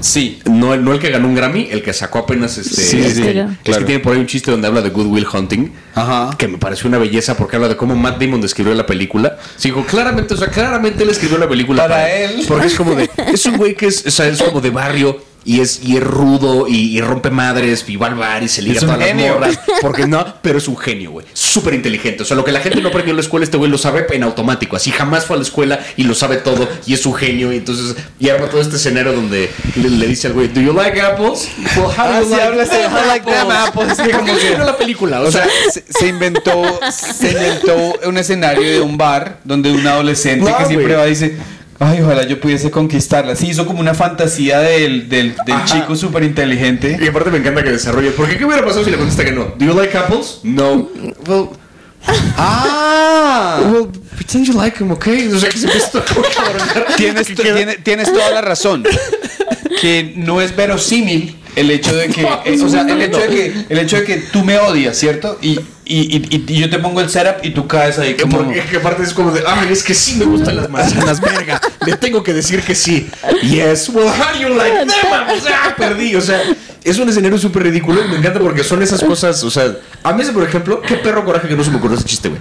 Sí, No, el- no el que ganó un Grammy, el que sacó apenas este. Sí, sí, este sí. Es claro. que tiene por ahí un chiste donde habla de Good Will Hunting. Ajá. Que me pareció una belleza porque habla de cómo Matt Damon describió la película. Sí, digo, claramente, o sea, claramente él escribió la película Para él. Porque es como de. Es un güey que es, o sea, es como de barrio. Y es, y es rudo y, y rompe madres y va al bar y se liga Es todas las morras. Porque no, pero es un genio, güey. Súper inteligente. O sea, lo que la gente no aprendió en la escuela, este güey lo sabe en automático. Así jamás fue a la escuela y lo sabe todo. Y es un genio. Y entonces, y arma todo este escenario donde le, le dice al güey, ¿Do you like apples? Well, how Ah, do you sí, like them "I like them apples". Como que la película. O sea, se, se inventó se inventó un escenario de un bar donde un adolescente No, que siempre va y dice Ay, ojalá yo pudiese conquistarla. Sí, hizo como una fantasía del, del, chico súper inteligente. Y aparte me encanta que desarrolle. Porque ¿qué hubiera pasado si le contesta que no? ¿Do you like apples? No. Well, ah. Well, pretend you like them, okay? O sea, que se empieza a cabronar. Tienes, Que queda- tiene- tienes toda la razón. Que no es verosímil el hecho de que, No, eh, o sea, el hecho de que, el hecho de que tú me odias, ¿cierto? Y, y, y, y yo te pongo el setup y tú caes ahí Que como... porque que aparte es como de, ay, es que sí me gustan las manzanas, verga. Le tengo que decir que sí. Yes, well, how you like them? O sea, perdí. O sea, es un escenario súper ridículo y me encanta porque son esas cosas. O sea, a mí, ese, por ejemplo, qué perro coraje que no se me ocurrió ese chiste, güey.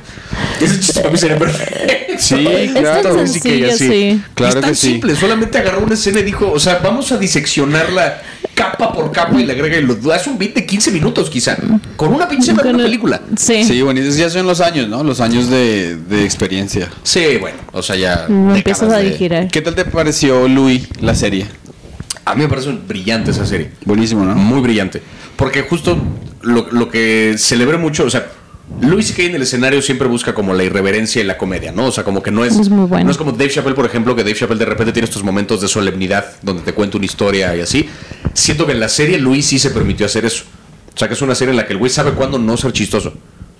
Ese chiste para mí sería perfecto. Sí, Es claro. tan Sí, que sencillo, ella sí. sí. Claro es tan que sí. simple, solamente agarró una escena y dijo, o sea, vamos a diseccionarla capa por capa y le agrega y lo hace un beat de 15 minutos quizá, con una pinche Con una el- película. Sí. Sí, bueno, esos ya son los años, ¿no? Los años de, de experiencia. Sí, bueno, o sea, ya... Lo empiezas a de- digerir. ¿Qué tal te pareció Louis, la serie? A mí me parece brillante esa serie. Buenísimo, ¿no? Muy brillante. Porque justo lo, lo que celebré mucho, o sea, Louis C.K. en el escenario siempre busca como la irreverencia y la comedia, ¿no? O sea, como que no es. Es muy bueno. No es como Dave Chappelle, por ejemplo, que Dave Chappelle de repente tiene estos momentos de solemnidad donde te cuenta una historia y así. Siento que en la serie Louis sí se permitió hacer eso. O sea, que es una serie en la que el güey sabe cuándo no ser chistoso.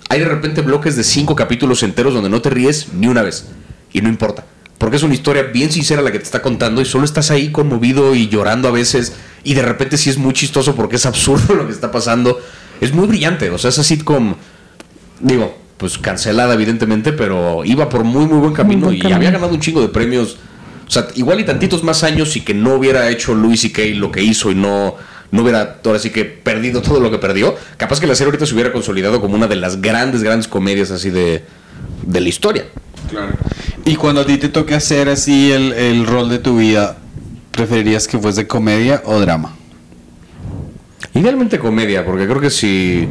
Hay de repente bloques de cinco capítulos enteros donde no te ríes ni una vez. Y no importa. Porque es una historia bien sincera la que te está contando y solo estás ahí conmovido y llorando a veces. Y de repente sí es muy chistoso porque es absurdo lo que está pasando. Es muy brillante. O sea, esa sitcom, digo, pues cancelada evidentemente, pero iba por muy, muy buen camino buen y camino. había ganado un chingo de premios. O sea, igual y tantitos más años y que no hubiera hecho Louis C.K. lo que hizo y no, no hubiera ahora sí que perdido todo lo que perdió. Capaz que la serie ahorita se hubiera consolidado como una de las grandes, grandes comedias así de, de la historia. Claro. Y cuando a ti te toque hacer así el, el rol de tu vida, ¿preferirías que fuese comedia o drama? Idealmente comedia, porque creo que si,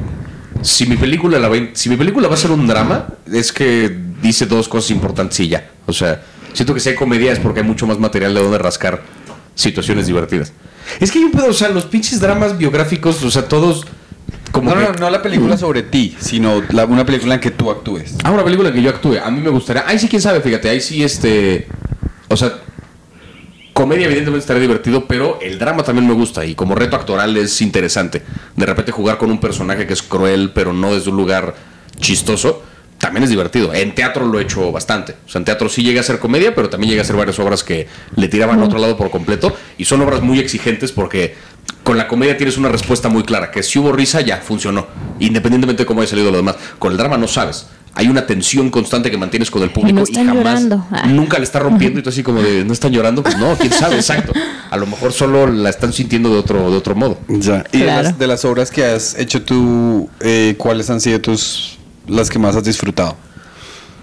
si, mi película la va, si mi película va a ser un drama, es que dice dos cosas importantes y ya. O sea, siento que si hay comedia es porque hay mucho más material de donde rascar situaciones divertidas. Es que yo puedo, o sea, los pinches dramas biográficos, o sea, todos como No, que- no, no la película sobre ti, sino la- una película en que tú actúes. Ah, una película que yo actúe. A mí me gustaría. Ahí sí, quién sabe, fíjate. Ahí sí, este. O sea, comedia evidentemente estaría divertido, pero el drama también me gusta. Y como reto actoral es interesante. De repente jugar con un personaje que es cruel, pero no desde un lugar chistoso. También es divertido. En teatro lo he hecho bastante. O sea, en teatro sí llega a ser comedia, pero también llega a ser varias obras que le tiraban a otro lado por completo. Y son obras muy exigentes porque con la comedia tienes una respuesta muy clara. Que si hubo risa, ya funcionó. Independientemente de cómo haya salido lo demás. Con el drama no sabes. Hay una tensión constante que mantienes con el público no y, jamás llorando. Ah. nunca le está rompiendo y tú así como de no están llorando, pues no, quién sabe, exacto. A lo mejor solo la están sintiendo de otro, de otro modo. Ya. Y de, Claro. las, de las obras que has hecho tú, eh, ¿cuáles han sido tus las que más has disfrutado?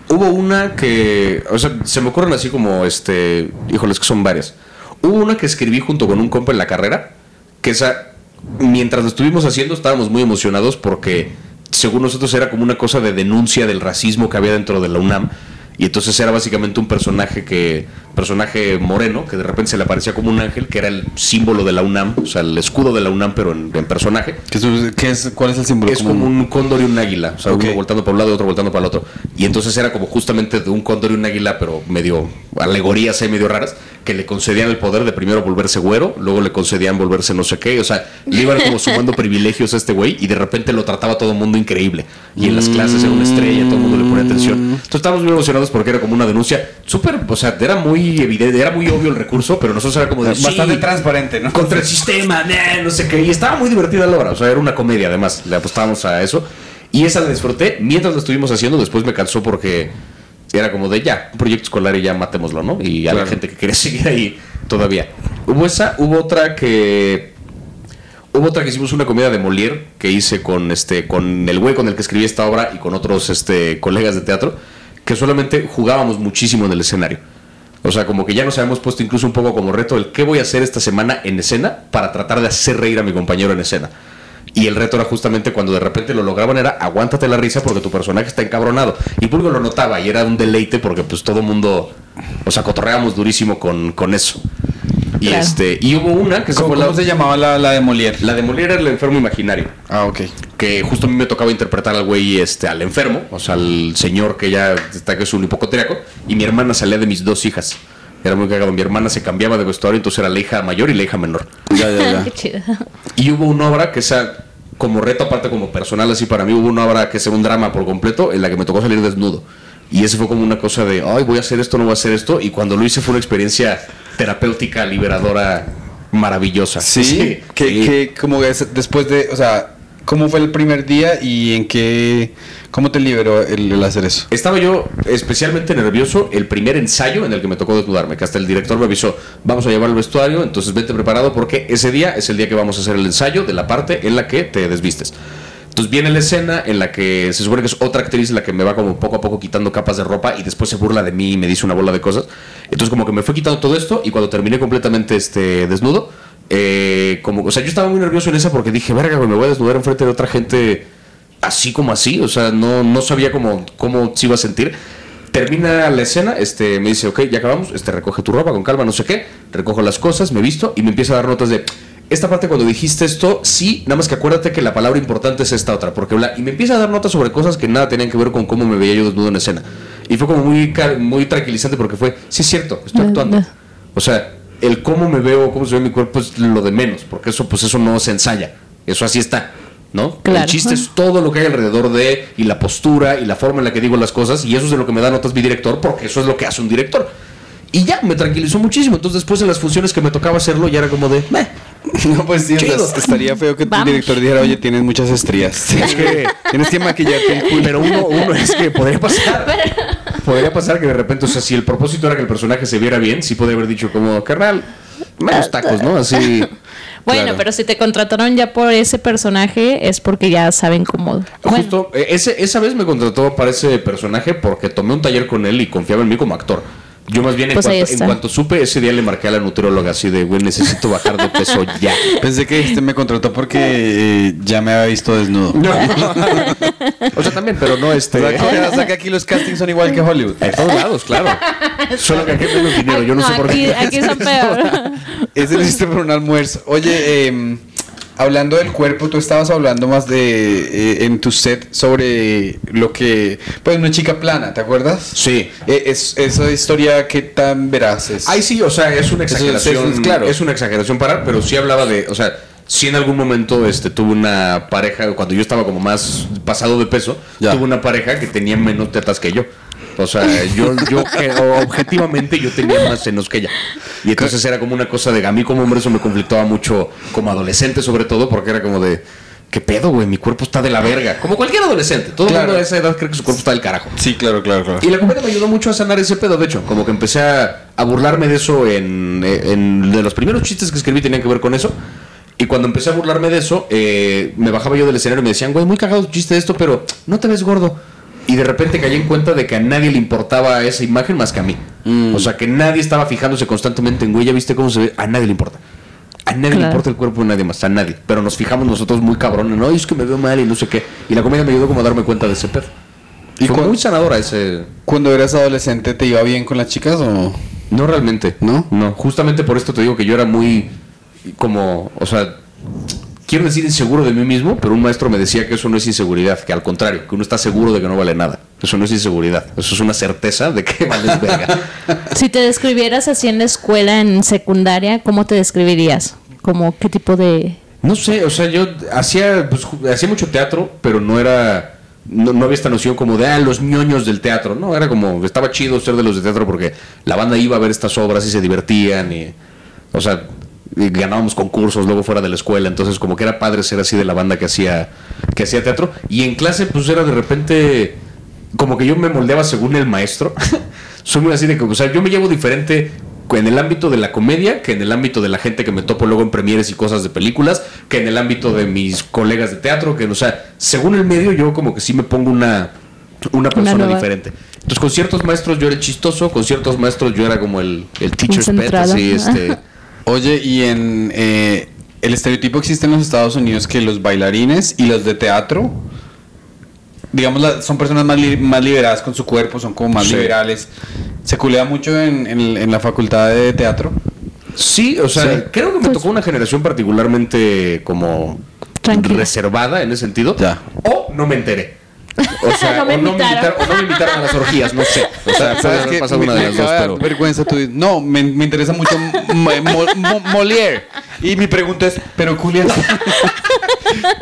Hubo una que, o sea, se me ocurren así como, este, híjoles, que son varias. Hubo una que escribí junto con un compa en la carrera, que esa, mientras lo estuvimos haciendo, estábamos muy emocionados porque, según nosotros, era como una cosa de denuncia del racismo que había dentro de la UNAM. Y entonces era básicamente un personaje que, personaje moreno, que de repente se le aparecía como un ángel, que era el símbolo de la UNAM, o sea, el escudo de la UNAM, pero en, en personaje. ¿Qué es, qué es- ¿Cuál es el símbolo? Es como un cóndor y un águila, o sea, uno voltando para un lado y otro voltando para el otro. Y entonces era como justamente de un cóndor y un águila, pero medio alegorías ahí medio raras, que le concedían el poder de primero volverse güero, luego le concedían volverse no sé qué, o sea, le iban como sumando privilegios a este güey y de repente lo trataba todo el mundo increíble. Y en las clases era una estrella, todo el mundo le ponía atención. Entonces estábamos muy emocionados porque era como una denuncia súper, o sea, era muy evidente, era muy obvio el recurso, pero nosotros era como de... Bastante "Sí, transparente, ¿no? contra el sistema, nah, no sé qué. Y estaba muy divertida la obra, o sea, era una comedia además, le apostábamos a eso. Y esa la disfruté mientras la estuvimos haciendo, después me cansó porque era como de ya, un proyecto escolar y ya matémoslo, ¿no? Y había Claro. gente que quería seguir ahí todavía. Hubo esa, hubo otra que... Hubo otra que hicimos una comedia de Molière que hice con este con el güey con el que escribí esta obra y con otros este colegas de teatro que solamente jugábamos muchísimo en el escenario. O sea, como que ya nos habíamos puesto incluso un poco como reto el qué voy a hacer esta semana en escena para tratar de hacer reír a mi compañero en escena. Y el reto era justamente cuando de repente lo lograban era aguántate la risa porque tu personaje está encabronado. Y público lo notaba y era un deleite porque pues todo el mundo, o sea, cotorreábamos durísimo con, con eso. Y Claro. este y hubo una que se ¿Cómo, fue la, cómo se llamaba la, la de Molière? la de Molière era el enfermo imaginario Ah, ok. que justo a mí me tocaba interpretar al güey, este, al enfermo, o sea, al señor que ya está que es un hipocondriaco, y mi hermana salía de mis dos hijas. Era muy cagado. Mi hermana se cambiaba de vestuario, entonces era la hija mayor y la hija menor. Ya, ya, ya. Qué chido. Y hubo una obra que esa, como reto aparte como personal así para mí, hubo una obra que es un drama por completo en la que me tocó salir desnudo. Y ese fue como una cosa de, ay, voy a hacer esto, no voy a hacer esto. Y cuando lo hice fue una experiencia terapéutica, liberadora, maravillosa. Sí, que, Sí. que como es después de, o sea, ¿cómo fue el primer día y en qué, cómo te liberó el, el hacer eso? Estaba yo especialmente nervioso el primer ensayo en el que me tocó desnudarme, que hasta el director me avisó, vamos a llevar el vestuario, entonces vete preparado porque ese día es el día que vamos a hacer el ensayo de la parte en la que te desvistes. Entonces viene la escena en la que se supone que es otra actriz la que me va como poco a poco quitando capas de ropa y después se burla de mí y me dice una bola de cosas. Entonces como que me fue quitando todo esto y cuando terminé completamente este desnudo, eh, como, o sea, yo estaba muy nervioso en esa porque dije, verga, me voy a desnudar enfrente de otra gente así como así, o sea, no, no sabía cómo, cómo se iba a sentir. Termina la escena, este, me dice, ok, ya acabamos, este, recoge tu ropa con calma, no sé qué, recojo las cosas, me visto y me empieza a dar notas de, esta parte cuando dijiste esto, sí, nada más que acuérdate que la palabra importante es esta otra, porque bla, y me empieza a dar notas sobre cosas que nada tenían que ver con cómo me veía yo desnudo en escena. Y fue como muy, muy tranquilizante porque fue, sí es cierto, estoy actuando. O sea, el cómo me veo, cómo se ve mi cuerpo es lo de menos, porque eso pues eso no se ensaya, eso así está, ¿no? Claro. El chiste es todo lo que hay alrededor de y la postura y la forma en la que digo las cosas y eso es de lo que me da notas mi director, porque eso es lo que hace un director. Y ya, me tranquilizó muchísimo. Entonces después en las funciones que me tocaba hacerlo ya era como de, "Meh". No, pues sí, o sea, Chido. estaría feo que tu director dijera, oye, tienes muchas estrías. Es que- tienes que maquillarte el culo. Pero uno, uno es que podría pasar. podría pasar que de repente, o sea, si el propósito era que el personaje se viera bien, sí podría haber dicho como, carnal, menos tacos, ¿no? Así. Bueno, Claro. pero si te contrataron ya por ese personaje es porque ya saben cómo. Justo, eh, ese, esa vez me contrató para ese personaje porque tomé un taller con él y confiaba en mí como actor. Yo más bien en, Pues cuanto, en cuanto supe, ese día le marqué a la nutrióloga así de, güey, necesito bajar de peso ya. Pensé que este me contrató porque eh, ya me había visto desnudo. o sea, también, pero no O este... sea, que- o sea, que aquí los castings son igual que Hollywood. En todos lados, claro. Solo que aquí menos dinero, yo no, sé por aquí, qué. aquí son peor. Ese lo hiciste por un almuerzo. Oye, eh, hablando del cuerpo, tú estabas hablando más de eh, en tu set sobre lo que. Pues una chica plana, ¿te acuerdas? Sí. Eh, es, esa historia, ¿qué tan veraz es? Ay, sí, o sea, es una Eso es- exageración. es claro. Es una exageración parar, pero sí hablaba de, o sea, sí en algún momento este, tuve una pareja, cuando yo estaba como más pasado de peso, Ya. tuve una pareja que tenía menos tetas que yo. O sea, yo, yo que- objetivamente yo tenía más senos que ella. Y entonces era como una cosa de, a mí como hombre eso me conflictaba mucho, como adolescente sobre todo, porque era como de, ¿qué pedo, güey? Mi cuerpo está de la verga. Como cualquier adolescente. Todo el Claro. mundo a esa edad cree que su cuerpo está del carajo. Sí, claro, claro, claro. Y la comedia me ayudó mucho a sanar ese pedo, de hecho, como que empecé a, a burlarme de eso en, en- de los primeros chistes que escribí tenían que ver con eso. Y cuando empecé a burlarme de eso, eh, me bajaba yo del escenario y me decían, güey, muy cagado tu chiste de esto, pero no te ves gordo. Y de repente caí en cuenta de que a nadie le importaba esa imagen más que a mí. Mm. O sea, que nadie estaba fijándose constantemente en, güey, ya viste cómo se ve. A nadie le importa. A nadie le importa el cuerpo de nadie más, a nadie. Pero nos fijamos nosotros muy cabrones, no, es que me veo mal y no sé qué. Y la comedia me ayudó como a darme cuenta de ese pedo. ¿Y fue muy sanadora ese, Cuando eras adolescente, ¿te iba bien con las chicas o.? no realmente. ¿No? No. Justamente por esto te digo que yo era muy como, o sea, quiero decir inseguro de mí mismo, pero un maestro me decía que eso no es inseguridad, que al contrario, que uno está seguro de que no vale nada. Eso no es inseguridad, eso es una certeza de que vales verga. Si te describieras así en la escuela, en secundaria, ¿cómo te describirías? Como qué tipo de... No sé, o sea, yo hacía, pues, hacía mucho teatro, pero no era, no, no había esta noción como de, ah, los ñoños del teatro, no, era como, estaba chido ser de los de teatro porque la banda iba a ver estas obras y se divertían y, o sea, ganábamos concursos luego fuera de la escuela, entonces como que era padre ser así de la banda que hacía, que hacía teatro, y en clase pues era de repente, como que yo me moldeaba según el maestro, soy muy así de que, o sea, yo me llevo diferente en el ámbito de la comedia que en el ámbito de la gente que me topo luego en premieres y cosas de películas, que en el ámbito de mis colegas de teatro, que, o sea, según el medio yo como que sí me pongo una, una persona diferente. Entonces con ciertos maestros yo era chistoso, con ciertos maestros yo era como el, el teacher's pet, así, este... Oye, y en. eh, el estereotipo existe en los Estados Unidos que los bailarines y los de teatro. Digamos, la- son personas más, li- más liberadas con su cuerpo, son como más Sí. liberales. Se culea mucho en, en- en la facultad de teatro. Sí, o sea, Sí. creo que me Pues- tocó una generación particularmente como Tranquila. reservada en ese sentido. Ya. O no me enteré. O sea, No o, me no me invitaron. o no me invitaron a las orgías, no sé. O sea, puede ¿Sabes haber qué? pasado Me- una de las dos, pero... vergüenza tú. No, me, me interesa mucho Mo- Mo- Mo- Molière. Y mi pregunta es, ¿pero Julián?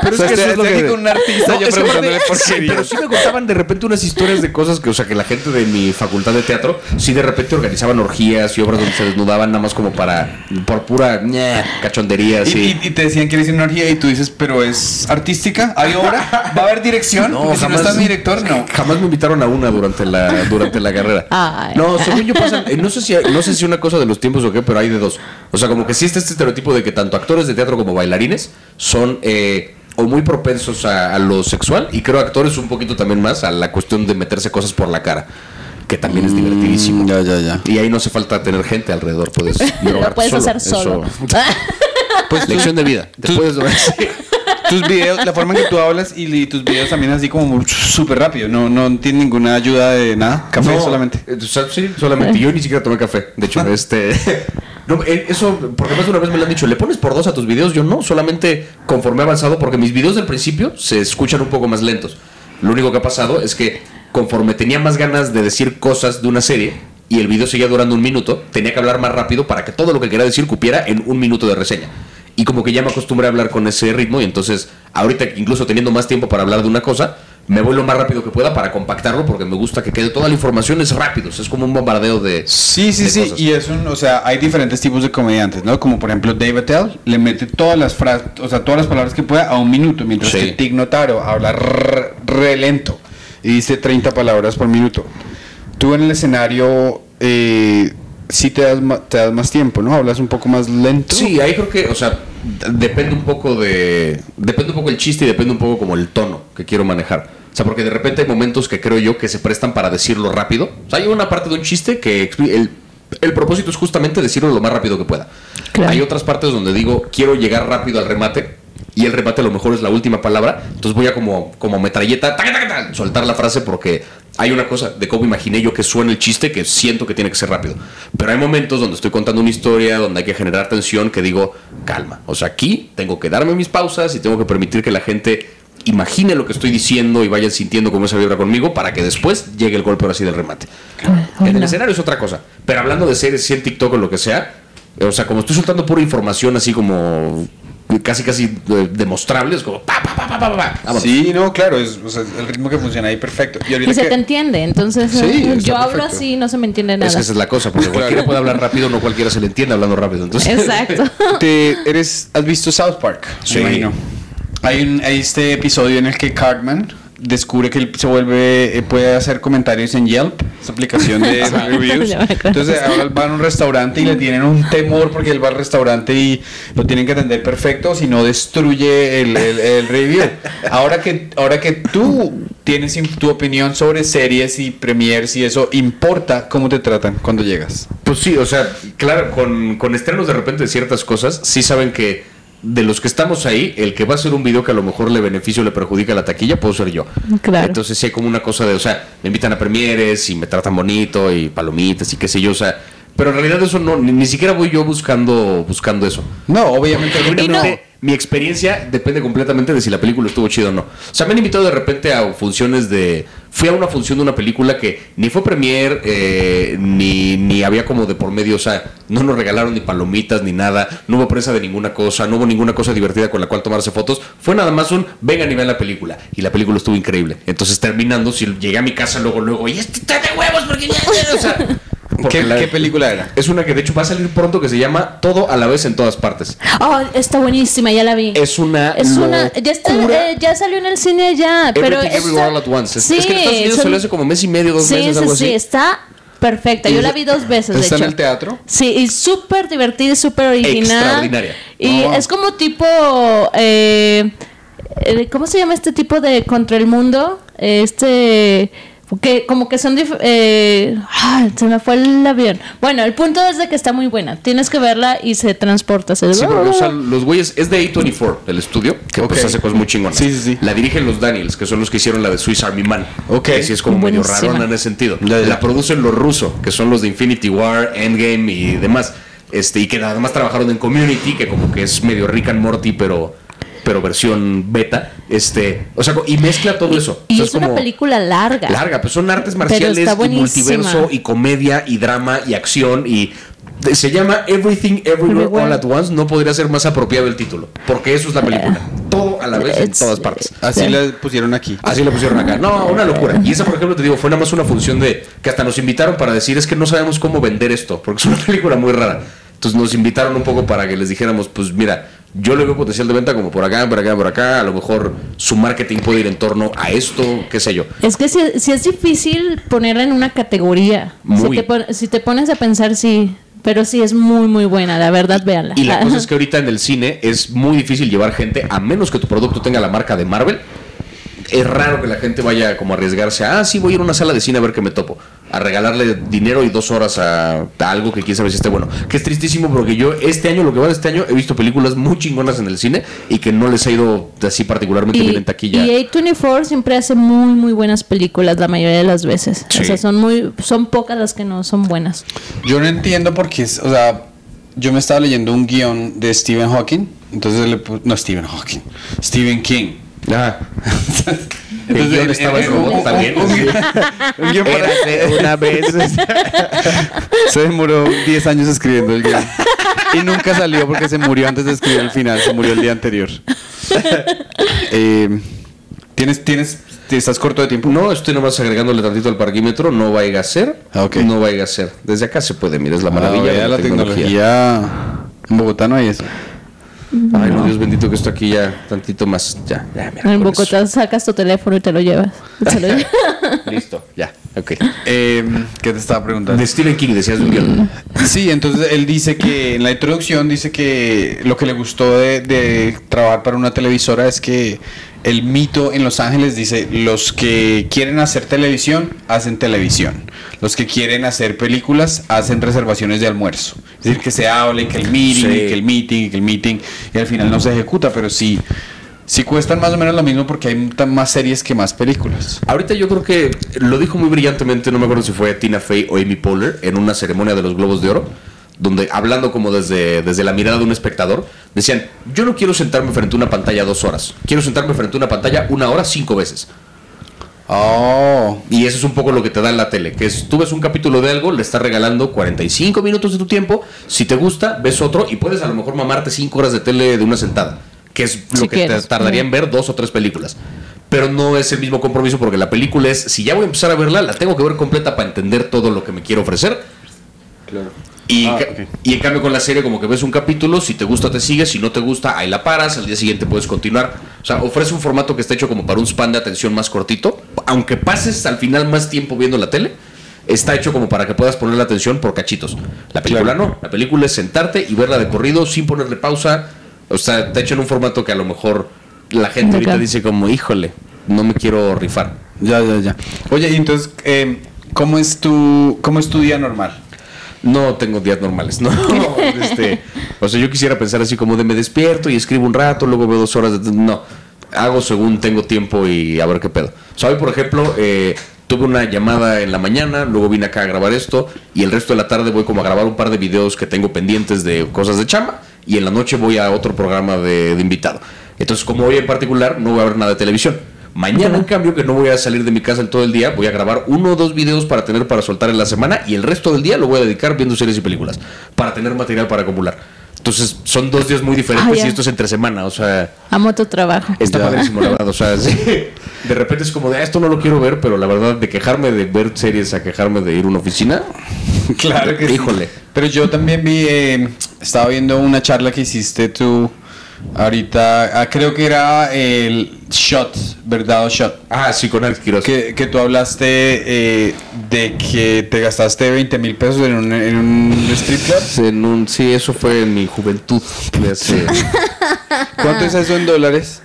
Pero O sea, estoy- estoy aquí con un artista yo es que preguntándole por sí, pero sí me contaban de repente unas historias de cosas que, o sea, que la gente de mi facultad de teatro, sí de repente organizaban orgías y obras donde se desnudaban nada más como para, por pura ñe, cachondería, Y, así. y- y te decían que eres una orgía y tú dices, pero es artística, hay obra, va a haber dirección. No, Porque si no jamás- está mi director, no. Jamás me invitaron a una durante la, durante la carrera. Ay. No, según yo pasan, eh, no sé si no sé si una cosa de los tiempos o qué, pero hay de dos. O sea, como que sí está este estereotipo de que tanto actores de teatro como bailarines son eh, o muy propensos a, a lo sexual y creo actores un poquito también más a la cuestión de meterse cosas por la cara, que también es divertidísimo. Mm, ya, ya, ya. Y ahí no hace falta tener gente alrededor, puedes Lo puedes hacer solo. Eso- Pues lección de vida. Te puedes. Tus videos, la forma en que tú hablas y, y tus videos también así como súper rápido, no, no tiene ninguna ayuda de nada, café No, solamente. eh, sí, solamente. Yo ni siquiera tomé café. De hecho, este. No, eh, eso, porque más de una vez me lo han dicho, ¿le pones por dos a tus videos? Yo no, solamente conforme he avanzado, porque mis videos del principio se escuchan un poco más lentos. Lo único que ha pasado es que conforme tenía más ganas de decir cosas de una serie y el video seguía durando un minuto, tenía que hablar más rápido para que todo lo que quería decir cupiera en un minuto de reseña. Y como que ya me acostumbré a hablar con ese ritmo y entonces ahorita incluso teniendo más tiempo para hablar de una cosa, me voy lo más rápido que pueda para compactarlo porque me gusta que quede toda la información es rápido, es como un bombardeo de... Sí, sí, de sí, cosas. y es un, o sea, hay diferentes tipos de comediantes, ¿no? Como por ejemplo Dave Attell le mete todas las frases, o sea, todas las palabras que pueda a un minuto, mientras Sí. que Tig Notaro habla re, re lento y dice 30 palabras por minuto. Tú en el escenario eh, sí te das, te das más tiempo, ¿no? Hablas un poco más lento. Sí, ahí creo que, o sea, depende un poco de. Depende un poco el chiste y depende un poco como el tono que quiero manejar. O sea, porque de repente hay momentos que creo yo que se prestan para decirlo rápido. O sea, hay una parte de un chiste que el, el propósito es justamente decirlo lo más rápido que pueda. Claro. Hay otras partes donde digo, quiero llegar rápido al remate. Y el remate a lo mejor es la última palabra. Entonces voy a como, como metralleta, taca, taca, taca, soltar la frase porque hay una cosa de cómo imaginé yo que suena el chiste que siento que tiene que ser rápido. Pero hay momentos donde estoy contando una historia, donde hay que generar tensión, que digo, calma. O sea, aquí tengo que darme mis pausas y tengo que permitir que la gente imagine lo que estoy diciendo y vayan sintiendo cómo esa vibra conmigo para que después llegue el golpe ahora sí del remate. En el escenario es otra cosa. Pero hablando de series, si en TikTok o lo que sea, o sea, como estoy soltando pura información así como casi casi eh, demostrable, es como pa, pa, pa, pa, pa, pa, vámonos. Sí, no, claro, es, o sea, el ritmo que funciona ahí perfecto. Y se que- te entiende, entonces Sí, eh, yo hablo perfecto. así, no se me entiende Es nada. que esa es la cosa, porque Claro. cualquiera puede hablar rápido, no cualquiera se le entiende hablando rápido. Entonces, Exacto. te eres, ¿Has visto South Park? Sí. Me imagino. Hay, un, hay este episodio en el que Cartman descubre que él se vuelve, eh, puede hacer comentarios en Yelp, esa aplicación de reviews. Entonces ahora él va a un restaurante y le tienen un temor porque él va al restaurante y lo tienen que atender perfecto, si no destruye el, el- el review. Ahora que, ahora que tú tienes tu opinión sobre series y premiers y eso, ¿importa cómo te tratan cuando llegas? Pues sí, o sea, claro, con, con estrenos de repente de ciertas cosas, sí saben que de los que estamos ahí, el que va a hacer un video que a lo mejor le beneficia o le perjudica a la taquilla, puedo ser yo. Claro. Entonces sí hay como una cosa de, o sea, me invitan a premieres y me tratan bonito y palomitas y qué sé yo, o sea, pero en realidad eso no, ni, ni siquiera voy yo buscando, buscando eso. No, obviamente. Mi experiencia depende completamente de si la película estuvo chida o no. O sea, me han invitado de repente a funciones de. Fui a una función de una película que ni fue premier, eh, ni, ni había como de por medio. O sea, no nos regalaron ni palomitas ni nada. No hubo prensa de ninguna cosa. No hubo ninguna cosa divertida con la cual tomarse fotos. Fue nada más un vengan y vean la película. Y la película estuvo increíble. Entonces, terminando, si llegué a mi casa luego, luego, y este está de huevos porque ya. ya", O sea. ¿Qué, la- qué película era? Es una que de hecho va a salir pronto que se llama Todo a la vez en todas partes. Oh, está buenísima, ya la vi. Es una. Es una, ya, está, eh, ya salió en el cine ya, pero Everything está- Everywhere All at Once. Es, sí, es que en Estados Unidos salió hace como mes y medio, dos sí, meses, sí, algo sí, así. está perfecta. Yo la vi dos veces, de ¿Está en hecho. el teatro? Sí, y súper divertida y súper original. Extraordinaria. Y Oh. es como tipo. eh, eh, ¿Cómo se llama este tipo de contra el mundo? Este. Que como que son. dif- eh, se me fue el avión. Bueno, el punto es de que está muy buena. Tienes que verla y se transporta. Se Sí, porque, o sea, los güeyes es de A24, el estudio, que pues Ok. hace cosas muy chingonas. Sí, sí, sí. La dirigen los Daniels, que son los que hicieron la de Swiss Army Man. Ok. Que sí es como medio rarona en ese sentido. La producen los rusos, que son los de Infinity War, Endgame y demás. Este, y que además trabajaron en Community, que como que es medio Rick and Morty, pero, pero versión beta. Este, o sea, y mezcla todo eso. Y O sea, es una como- película larga. larga, pues son artes marciales y multiverso y comedia y drama y acción y se llama Everything Everywhere. All at Once. No podría ser más apropiado el título, porque eso es la película. Todo a la vez en todas partes. Así Sí. la pusieron aquí. Así lo pusieron acá. No, una locura. Y esa, por ejemplo, te digo, fue nada más una función de que hasta nos invitaron para decir es que no sabemos cómo vender esto, porque es una película muy rara. Entonces nos invitaron un poco para que les dijéramos, pues mira, yo le veo potencial de venta como por acá, por acá, por acá. A lo mejor su marketing puede ir en torno a esto, qué sé yo. Es que si, si es difícil ponerla en una categoría. Muy. Si te, pon- si te pones a pensar, sí. Pero sí es muy, muy buena. La verdad, véanla. Y la cosa es que ahorita en el cine es muy difícil llevar gente, a menos que tu producto tenga la marca de Marvel. Es raro que la gente vaya como a arriesgarse a, ah, sí, voy a ir a una sala de cine a ver qué me topo. A regalarle dinero y dos horas a, a algo que quién sabe si esté bueno. Que es tristísimo porque yo este año, lo que va de este año, he visto películas muy chingonas en el cine y que no les ha ido así particularmente bien en taquilla. y A24 siempre hace muy, muy buenas películas la mayoría de las veces. Sí. O sea, son, muy, son pocas las que no son buenas. Yo no entiendo por qué, es- o sea, yo me estaba leyendo un guion de Stephen Hawking, entonces le pu- no Stephen Hawking, Stephen King. Ah, el guion en- estaba en- en robot un- también. un- un guion para- Érase una vez. Se demoró 10 años escribiendo el guion. Y nunca salió porque se murió antes de escribir el final, se murió el día anterior. Eh, ¿Tienes, tienes, estás corto de tiempo? No, estoy nomás agregándole tantito al parquímetro, no vaya a ser. Ah, ok. No vaya a ser. Desde acá se puede, mira, es la Ah, maravilla de la tecnología. En Bogotá no hay eso. Ay, no, Dios bendito que esto aquí ya tantito más. Ya, ya, mira. En Bogotá sacas tu teléfono y te lo llevas. Lo. Listo, ya, ok. Eh, ¿Qué te estaba preguntando? De Stephen King decías de un guion. Sí, entonces él dice que en la introducción dice que lo que le gustó de, de trabajar para una televisora es que el mito en Los Ángeles dice los que quieren hacer televisión hacen televisión, los que quieren hacer películas hacen reservaciones de almuerzo, es decir que se hable, que el meeting, Sí. que el meeting, que el meeting y al final no se ejecuta, pero sí, sí cuestan más o menos lo mismo porque hay más series que más películas. Ahorita yo creo que lo dijo muy brillantemente, no me acuerdo si fue Tina Fey o Amy Poehler, en una ceremonia de los Globos de Oro, donde hablando como desde, desde la mirada de un espectador, decían, yo no quiero sentarme frente a una pantalla dos horas, quiero sentarme frente a una pantalla una hora cinco veces. Oh, Y eso es un poco lo que te da en la tele, que es tú ves un capítulo de algo, le estás regalando 45 minutos de tu tiempo, si te gusta, ves otro y puedes a lo mejor mamarte 5 horas de tele de una sentada, que es lo Si que quieres. te tardaría en ver dos o tres películas. Pero no es el mismo compromiso porque la película es, si ya voy a empezar a verla, la tengo que ver completa para entender todo lo que me quiero ofrecer. Y, Ah, y en cambio con la serie como que ves un capítulo, si te gusta te sigues, si no te gusta ahí la paras, al día siguiente puedes continuar. O sea, ofrece un formato que está hecho como para un span de atención más cortito, aunque pases al final más tiempo viendo la tele, está hecho como para que puedas poner la atención por cachitos. La película Claro. no, la película es sentarte y verla de corrido sin ponerle pausa. O sea, está hecho en un formato que a lo mejor la gente ahorita dice como, híjole, no me quiero rifar. ya, ya, ya. Oye, y entonces, eh, ¿cómo es tu, cómo es tu día normal? No tengo días normales, no. Este, o sea, yo quisiera pensar así como de me despierto y escribo un rato, luego veo dos horas. De, no, hago según tengo tiempo y a ver qué pedo. O sea, hoy, por ejemplo, eh, tuve una llamada en la mañana, luego vine acá a grabar esto y el resto de la tarde voy como a grabar un par de videos que tengo pendientes de cosas de chamba y en la noche voy a otro programa de, de invitado. Entonces, como hoy en particular, no voy a ver nada de televisión. Mañana, en cambio, que no voy a salir de mi casa en todo el día, voy a grabar uno o dos videos para tener para soltar en la semana y el resto del día lo voy a dedicar viendo series y películas para tener material para acumular. Entonces, son dos días muy diferentes Ah, y esto es entre semana, o sea, Amo tu trabajo. está Ya. padrísimo, la verdad. O sea, sí. de repente es como de "Ah, esto no lo quiero ver, pero la verdad, de quejarme de ver series a quejarme de ir a una oficina, Claro que sí. Híjole. Pero yo también vi, eh, estaba viendo una charla que hiciste tú ahorita, ah, creo que era el shot, ¿verdad? O shot. ah, sí, con Alex Quiroz. Que, que tú hablaste eh, de que te gastaste 20 mil pesos en un, en un strip club. En un, sí, eso fue en mi juventud. de hace- ¿Cuánto es eso en dólares?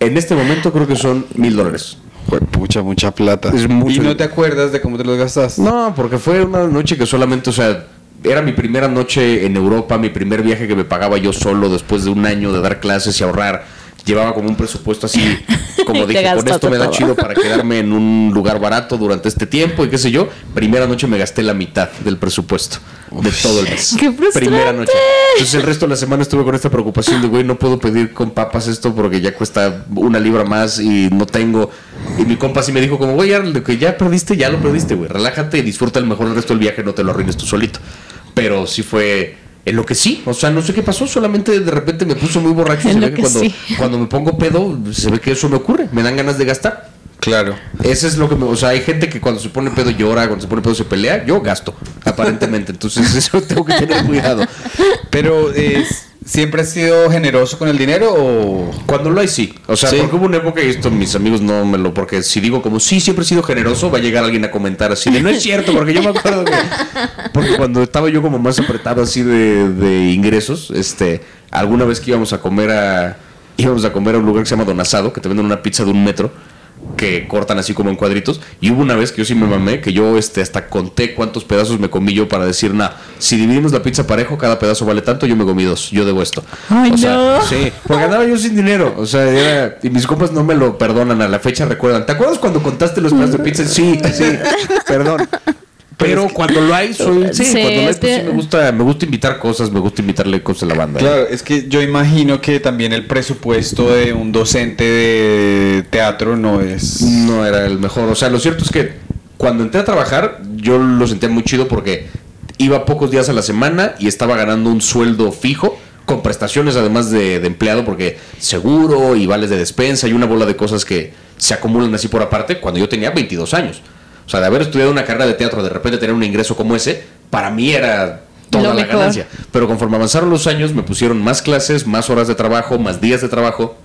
en este momento creo que son mil dólares. Fue pucha, mucha plata. Es mucho. ¿Y no te acuerdas de cómo te los gastaste? No, porque fue una noche que solamente, o sea, era mi primera noche en Europa, mi primer viaje que me pagaba yo solo después de un año de dar clases y ahorrar. Llevaba como un presupuesto así, como dije, con esto me da todo. chido para quedarme en un lugar barato durante este tiempo y qué sé yo. Primera noche me gasté la mitad del presupuesto de todo el mes. ¡Qué frustrante! Primera noche. Entonces el resto de la semana estuve con esta preocupación de, güey, no puedo pedir con papas esto porque ya cuesta una libra más y no tengo. Y mi compa sí me dijo como, güey, ya, lo que ya perdiste, ya lo perdiste, güey. Relájate y disfruta el mejor el resto del viaje, no te lo arruines tú solito. Pero sí fue en lo que sí. O sea, no sé qué pasó, solamente de repente me puso muy borracho y En se lo ve que que cuando, sí. cuando me pongo pedo, se ve que eso me ocurre. Me dan ganas de gastar. Claro. Ese es lo que me. O sea, hay gente que cuando se pone pedo llora, cuando se pone pedo se pelea. Yo gasto, aparentemente. Entonces, eso tengo que tener cuidado. Pero, eh, ¿siempre has sido generoso con el dinero o...? Cuando lo hay, sí. O sea, Sí. porque hubo una época y esto mis amigos no me lo. Porque si digo como sí, siempre he sido generoso, va a llegar alguien a comentar así de no es cierto, porque yo me acuerdo que. Porque cuando estaba yo como más apretado así de, de ingresos, este. Alguna vez que íbamos a comer a. Íbamos a comer a un lugar que se llama Don Asado, que te venden una pizza de un metro que cortan así como en cuadritos y hubo una vez que yo sí me mamé que yo este hasta conté cuántos pedazos me comí yo para decir nada si dividimos la pizza parejo cada pedazo vale tanto yo me comí dos yo debo esto Ay, o sea, no. sí porque andaba yo sin dinero o sea era- y mis compas no me lo perdonan a la fecha recuerdan ¿te acuerdas cuando contaste los pedazos de pizza? sí sí perdón pero cuando lo hay soy sí, Sí, cuando lo hay es pues, sí que- me gusta me gusta invitar cosas me gusta invitarle cosas a la banda Claro, es que yo imagino que también el presupuesto de un docente de teatro no es... no era el mejor. O sea, lo cierto es que cuando entré a trabajar, yo lo sentía muy chido porque iba pocos días a la semana y estaba ganando un sueldo fijo, con prestaciones además de, de empleado, porque seguro y vales de despensa y una bola de cosas que se acumulan así por aparte, cuando yo tenía 22 años. O sea, de haber estudiado una carrera de teatro, de repente tener un ingreso como ese, para mí era toda Lo la mejor. ganancia. Pero conforme avanzaron los años, me pusieron más clases, más horas de trabajo, más días de trabajo.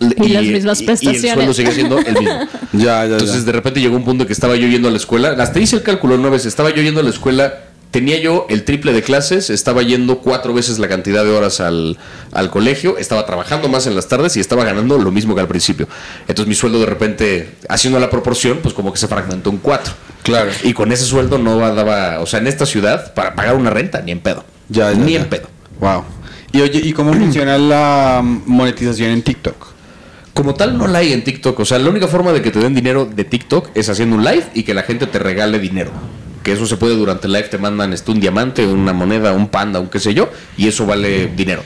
Y las mismas y- Y el prestaciones. sueldo sigue siendo el mismo. Ya, ya, Entonces ya. de repente llegó un punto que estaba yo yendo a la escuela, hasta hice el cálculo una vez, estaba yo yendo a la escuela, tenía yo el triple de clases, estaba yendo cuatro veces la cantidad de horas al, al colegio, estaba trabajando más en las tardes y estaba ganando lo mismo que al principio. Entonces mi sueldo de repente, haciendo la proporción, pues como que se fragmentó en cuatro. Claro. Y con ese sueldo no daba, o sea, en esta ciudad, para pagar una renta, ni en pedo. Ya, ya, ni ya. en pedo. Wow. Y oye, ¿y cómo funciona la monetización en TikTok? Como tal, no la hay en TikTok. O sea, la única forma de que te den dinero de TikTok es haciendo un live y que la gente te regale dinero. Que eso se puede durante el live, te mandan este, un diamante, una moneda, un panda, un qué sé yo, y eso vale dinero.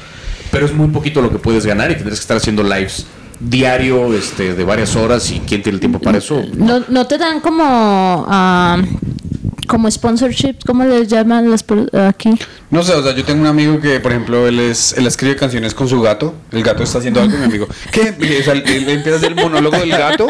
Pero es muy poquito lo que puedes ganar y tendrás que estar haciendo lives diario, este, de varias horas, y quién tiene el tiempo para eso. No, te dan como ah, como sponsorships, ¿cómo les llaman las aquí? No sé, o sea, yo tengo un amigo que, por ejemplo, él es, él escribe canciones con su gato. El gato está haciendo algo, mi amigo. ¿Qué? Y, o sea, él, él empieza a hacer el monólogo del gato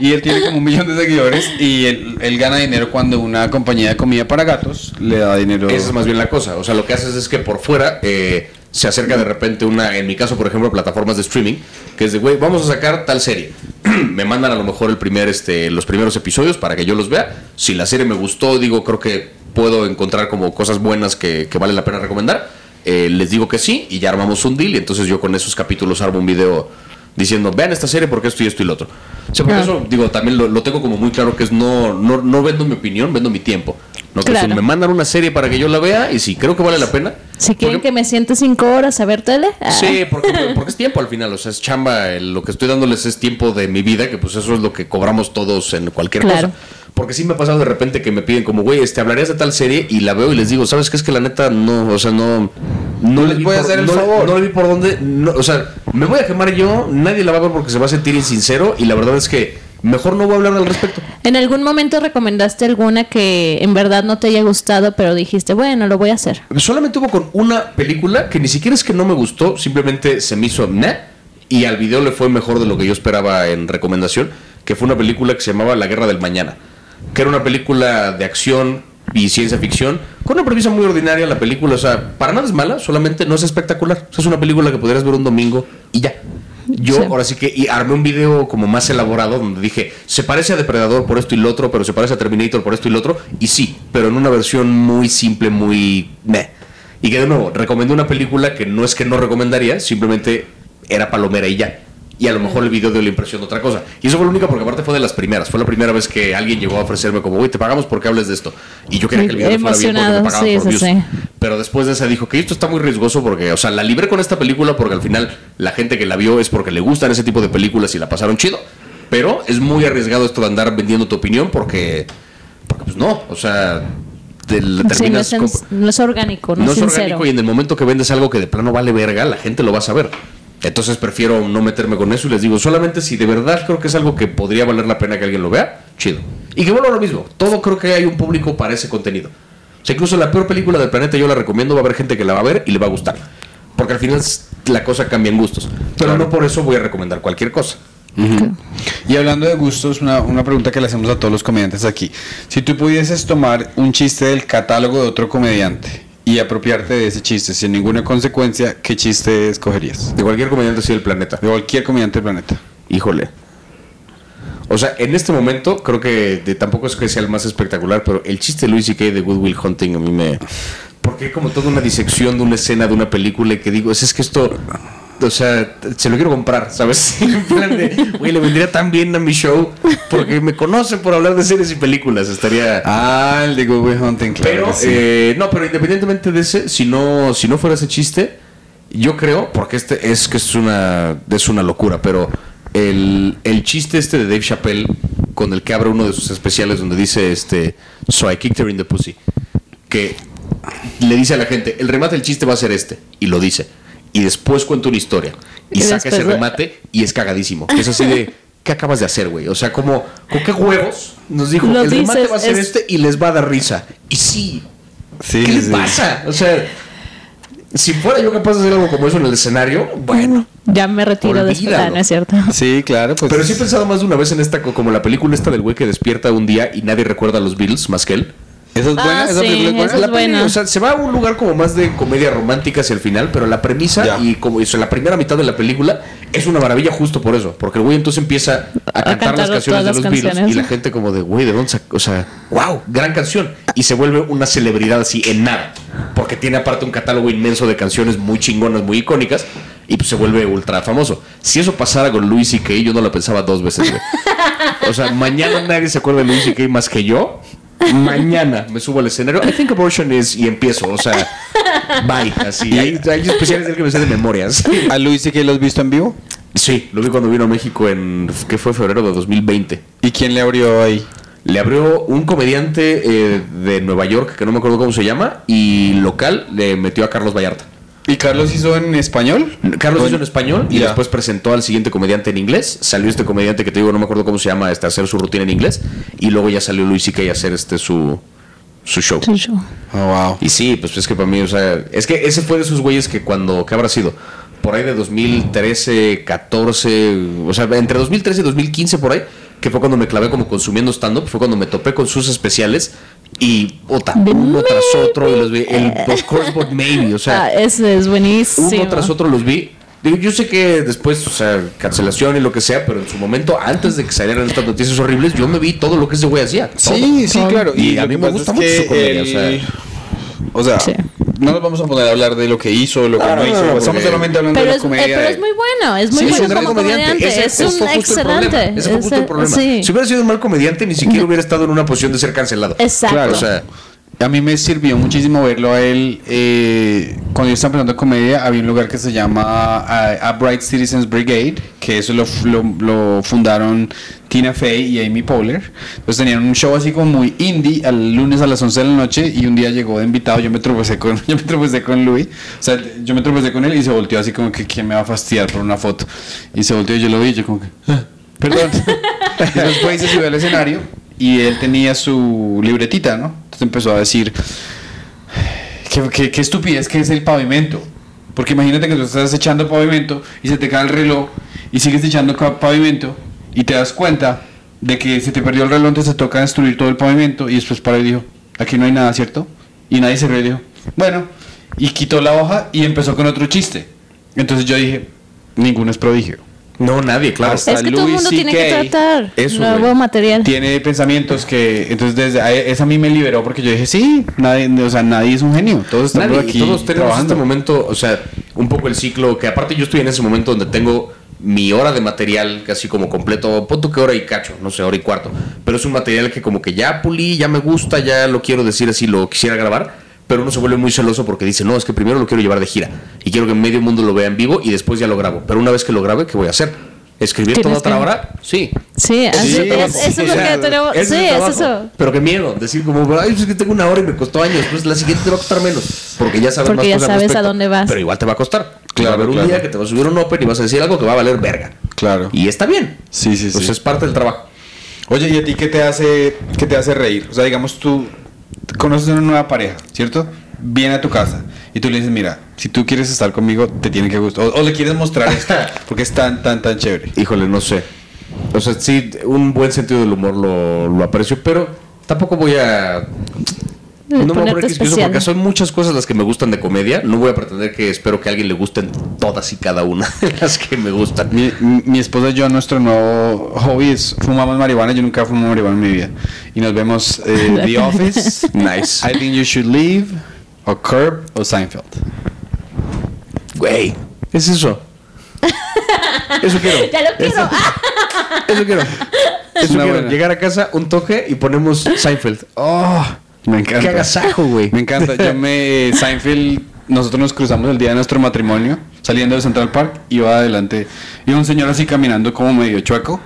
y él tiene como un millón de seguidores y él, él gana dinero cuando una compañía de comida para gatos le da dinero. Esa es más bien la cosa. O sea, lo que haces es que por fuera eh, se acerca de repente una, en mi caso, por ejemplo, plataformas de streaming, que es de, güey, vamos a sacar tal serie. me mandan a lo mejor el primer, este, los primeros episodios para que yo los vea. Si la serie me gustó, digo, creo que puedo encontrar como cosas buenas que, que vale la pena recomendar. Eh, les digo que sí y ya armamos un deal y entonces yo con esos capítulos armo un video diciendo, vean esta serie porque esto y esto y lo otro. O sea, Ah. eso, digo, también lo, lo tengo como muy claro que es no, no, no vendo mi opinión, vendo mi tiempo. No, que es un, Claro. me mandan una serie para que yo la vea y si creo que vale la pena. Si quieren porque- que me siente cinco horas a ver tele. ah, Sí, porque, porque es tiempo al final, o sea, es chamba, lo que estoy dándoles es tiempo de mi vida, que pues eso es lo que cobramos todos en cualquier Claro. cosa. Porque sí me ha pasado de repente que me piden como, güey, este, hablarías de tal serie y la veo y les digo, ¿sabes qué? Es que la neta no, o sea, no... No les vi voy a por- hacer el no favor. No le vi por dónde, no, o sea, me voy a quemar yo, nadie la va a ver porque se va a sentir insincero y la verdad es que mejor no voy a hablar al respecto. ¿En algún momento recomendaste alguna que en verdad no te haya gustado, pero dijiste, bueno, lo voy a hacer? Solamente hubo con una película que ni siquiera es que no me gustó, simplemente se me hizo nah, y al video le fue mejor de lo que yo esperaba en recomendación, que fue una película que se llamaba La Guerra del Mañana, que era una película de acción y ciencia ficción, con una premisa muy ordinaria la película, o sea, para nada es mala, solamente no es espectacular, O sea, es una película que podrías ver un domingo y ya. Yo Sí. ahora sí que y armé un video como más elaborado donde dije, se parece a Depredador por esto y lo otro, pero se parece a Terminator por esto y lo otro, y sí, pero en una versión muy simple, muy... meh. Y que de nuevo, recomendé una película que no es que no recomendaría, simplemente era palomera y ya. Y a lo mejor el video dio la impresión de otra cosa. Y eso fue lo único porque aparte fue de las primeras. Fue la primera vez que alguien llegó a ofrecerme como, güey, te pagamos porque hables de esto. Y yo quería que el video fuera bien porque me pagaban sí, por views. sí. Pero después de esa dijo que esto está muy riesgoso porque, o sea, la libré con esta película porque al final la gente que la vio es porque le gustan ese tipo de películas y la pasaron chido. Pero es muy arriesgado esto de andar vendiendo tu opinión porque, porque pues no, o sea, te Sí, no, es, no es orgánico, no, es sincero. orgánico y en el momento que vendes algo que de plano vale verga, la gente lo va a saber. Entonces prefiero no meterme con eso y les digo, solamente si de verdad creo que es algo que podría valer la pena que alguien lo vea, chido. Y que vuelvo a lo mismo, todo creo que hay un público para ese contenido. O sea, incluso la peor película del planeta yo la recomiendo, va a haber gente que la va a ver y le va a gustar. Porque al final la cosa cambia en gustos. Pero no por eso voy a recomendar cualquier cosa. Y hablando de gustos, una, una pregunta que le hacemos a todos los comediantes aquí. Si tú pudieses tomar un chiste del catálogo de otro comediante y apropiarte de ese chiste sin ninguna consecuencia, ¿qué chiste escogerías? De cualquier comediante del planeta. De cualquier comediante del planeta. Híjole. O sea, en este momento creo que de- tampoco es que sea el más espectacular, pero el chiste de Louis C.K. de Good Will Hunting a mí me... Porque hay como toda una disección de una escena de una película y que digo, es, es que esto... O sea, se lo quiero comprar, ¿sabes? Güey, le vendría tan bien a mi show porque me conocen por hablar de series y películas. Estaría... Ah, el de Google Hunting, claro. Pero, sí. eh, no, pero independientemente de ese, si no, si no fuera ese chiste, yo creo, porque este es que es una, es una locura, pero el, el chiste este de Dave Chappelle, con el que abre uno de sus especiales donde dice, este, so I kicked her in the pussy, que le dice a la gente, el remate del chiste va a ser este, y lo dice, y después cuenta una historia, y Y saca ese remate, y es cagadísimo, es así de... ¿Qué acabas de hacer, güey? O sea, como, ¿con qué huevos? Nos dijo, Lo el remate va a ser es- este y les va a dar risa. Y sí, Sí, ¿Qué sí, le pasa? O sea, si fuera yo capaz de hacer algo como eso en el escenario, bueno. Ya me retiro después. Olvídalo. Ah, no es cierto. Sí, claro, pues. Pero sí he pensado más de una vez en esta, co- como la película esta del güey que despierta un día y nadie recuerda a los Beatles más que él. Esa es buena, Ah, esa sí, película es buena. esa es La peli, buena. o sea, se va a un lugar como más de comedia romántica hacia el final, pero la premisa Ya. y como eso, la primera mitad de la película es una maravilla justo por eso, porque el güey entonces empieza a, cantar, cantar las canciones de los Beatles y la gente como de, güey, ¿de dónde sac-?" O sea, wow, gran canción. Y se vuelve una celebridad así en nada, porque tiene aparte un catálogo inmenso de canciones muy chingonas, muy icónicas, y pues se vuelve ultra famoso. Si eso pasara con Louis C.K., yo no lo pensaba dos veces, güey. O sea, mañana nadie se acuerda de Louis C.K. más que yo. Mañana me subo al escenario. I think abortion is y empiezo. O sea, bye. Así. Hay, hay especiales del que me sé de memorias. ¿A Luis que lo has visto en vivo? Sí, lo vi cuando vino a México en. ¿Qué fue? Febrero de 2020. ¿Y quién le abrió ahí? Le abrió un comediante eh, de Nueva York, que no me acuerdo cómo se llama, y local le metió a Carlos Vallarta. ¿Y Carlos hizo en español? Carlos ¿O hizo en español y Ya. después presentó al siguiente comediante en inglés. Salió este comediante que te digo, no me acuerdo cómo se llama, este, a hacer su rutina en inglés. Y luego ya salió Luis C.K. a hacer este su, su show. Sí, yo. Oh, wow. Y sí, pues es que para mí, o sea, es que ese fue de esos güeyes que cuando, ¿qué habrá sido? Por ahí de 2013, 14, o sea, entre 2013 y 2015 por ahí, que fue cuando me clavé como consumiendo stand-up, fue cuando me topé con sus especiales y, uno tras otro, y los vi, el, of course, but maybe, o sea, Ah, ese es buenísimo. uno tras otro los vi. Yo sé que después, o sea, cancelación y lo que sea, pero en su momento, antes de que salieran estas noticias horribles, yo me vi todo lo que ese güey hacía. todo. Sí, sí, claro. Y a mí me gusta mucho su comedia, o sea. O sea, Sí. No nos vamos a poner a hablar de lo que hizo, lo que No, hizo. no, Estamos solamente hablando Pero de la es, eh, comedia. pero de- es muy bueno, es muy Sí, es bueno un gran como comediante. Ese- es un excelente. Ese fue justo el problema. sí. Si hubiera sido un mal comediante, ni siquiera hubiera estado en una posición de ser cancelado. Exacto. Claro. O sea, A mí me sirvió muchísimo verlo a él. eh, cuando yo estaba empezando comedia, había un lugar que se llama uh, Upright Citizens Brigade, que eso lo, lo- lo fundaron Tina Fey y Amy Poehler. Entonces tenían un show así como muy indie al lunes a las 11 de la noche y un día llegó de invitado. Yo me tropecé con, yo me tropecé con Louis. O sea, yo me tropecé con él y se volteó así como que quién me va a fastidiar por una foto. Y se volteó y yo lo vi y yo como que, "Ah, perdón. y después se subió al escenario y él tenía su libretita, ¿no? Entonces empezó a decir, ¿qué, qué, qué estupidez que es el pavimento? Porque imagínate que tú estás echando pavimento y se te cae el reloj y sigues echando pavimento y te das cuenta de que se te perdió el reloj, entonces te toca destruir todo el pavimento y después para y dijo, aquí no hay nada, ¿cierto? Y nadie se rió y dijo, bueno, y quitó la hoja y empezó con otro chiste. Entonces yo dije, ninguno es prodigio. no, nadie, claro. Hasta Es que todo el Louis mundo tiene que tratar eso, nuevo material. tiene pensamientos que entonces desde ahí- esa a mí me liberó porque yo dije sí nadie o sea nadie es un genio todos estamos Nadie, aquí todos tenemos trabajando este momento, o sea, un poco el ciclo, que aparte yo estoy en ese momento donde tengo mi hora de material casi como completo, punto que hora y cacho, no sé, hora y cuarto, pero es un material que como que ya pulí, ya me gusta, ya lo quiero decir así, lo quisiera grabar, pero uno se vuelve muy celoso porque dice, no, es que primero lo quiero llevar de gira y quiero que medio mundo lo vea en vivo y después ya lo grabo, pero una vez que lo grabe, ¿qué voy a hacer? ¿Escribir toda otra que- hora? Sí. Sí, así- Sí, es- eso es lo que tenemos. ese Sí, es eso. Pero qué miedo, decir como, ay, pues es que tengo una hora y me costó años, pues la siguiente te va a costar menos, porque ya sabes Porque más ya al sabes a dónde vas. Pero igual te va a costar. Claro, va a haber un claro. día que te va a subir un open y vas a decir algo que va a valer verga. Claro. Y está bien. Sí, sí, sí. Pues es parte del trabajo. Oye, ¿y a ti qué te hace, qué te hace reír? O sea, digamos, tú conoces a una nueva pareja, ¿cierto? Viene a tu casa y tú le dices, mira, si tú quieres estar conmigo, te tiene que gustar. O, o le quieres mostrar esto, porque es tan, tan, tan chévere. Híjole, no sé. O sea, sí, un buen sentido del humor lo, lo aprecio, pero tampoco voy a... No me voy a poner porque son muchas cosas las que me gustan de comedia. No voy a pretender que espero que a alguien le gusten todas y cada una de las que me gustan. Mi, mi- mi esposa y yo, nuestro nuevo hobby es fumamos marihuana. Yo nunca fumo marihuana en mi vida. Y nos vemos eh, The Office, Nice. I Think You Should Leave, o Curb, o Seinfeld. Güey, es eso. Eso quiero. Ya lo quiero. Eso quiero. Es Eso quiero. buena. Llegar a casa, un toque y ponemos Seinfeld. Oh, me encanta. Qué agasajo, güey. Me encanta. Yo me. Seinfeld, nosotros nos cruzamos el día de nuestro matrimonio, saliendo de Central Park, iba adelante. Iba un señor así caminando como medio chueco.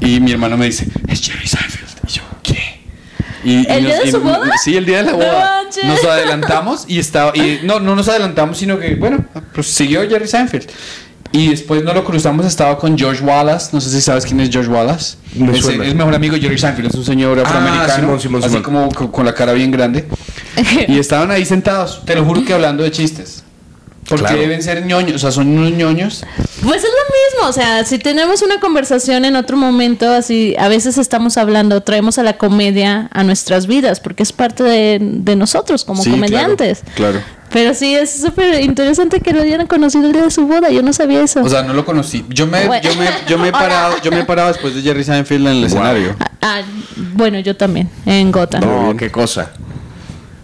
Y mi hermano me dice: Es Jerry Seinfeld. Y ¿El día de y- su boda? Sí, el día de la boda. Nos adelantamos y estaba. Y no, no nos adelantamos, sino que, bueno, pues siguió Jerry Seinfeld. Y después no lo cruzamos, estaba con George Wallace. No sé si sabes quién es George Wallace. Me es, suena. mejor amigo de Jerry Seinfeld, es un señor Ah, afroamericano. Simón, Simón, así como con, con la cara bien grande. Y estaban ahí sentados, te lo juro que hablando de chistes. Porque Claro. deben ser ñoños, o sea, son unos ñoños. Pues es lo mismo, o sea, si tenemos una conversación en otro momento, así a veces estamos hablando, traemos a la comedia a nuestras vidas, porque es parte de, de nosotros como Sí, claro, comediantes. Claro. Pero sí, es súper interesante que lo hubieran conocido el día de su boda, yo no sabía eso. O sea, no lo conocí. Yo me, Bueno. yo me, yo me he parado, yo me he parado después de Jerry Seinfeld en el escenario. Ah, ah, bueno, yo también, en Gotham. No, qué cosa.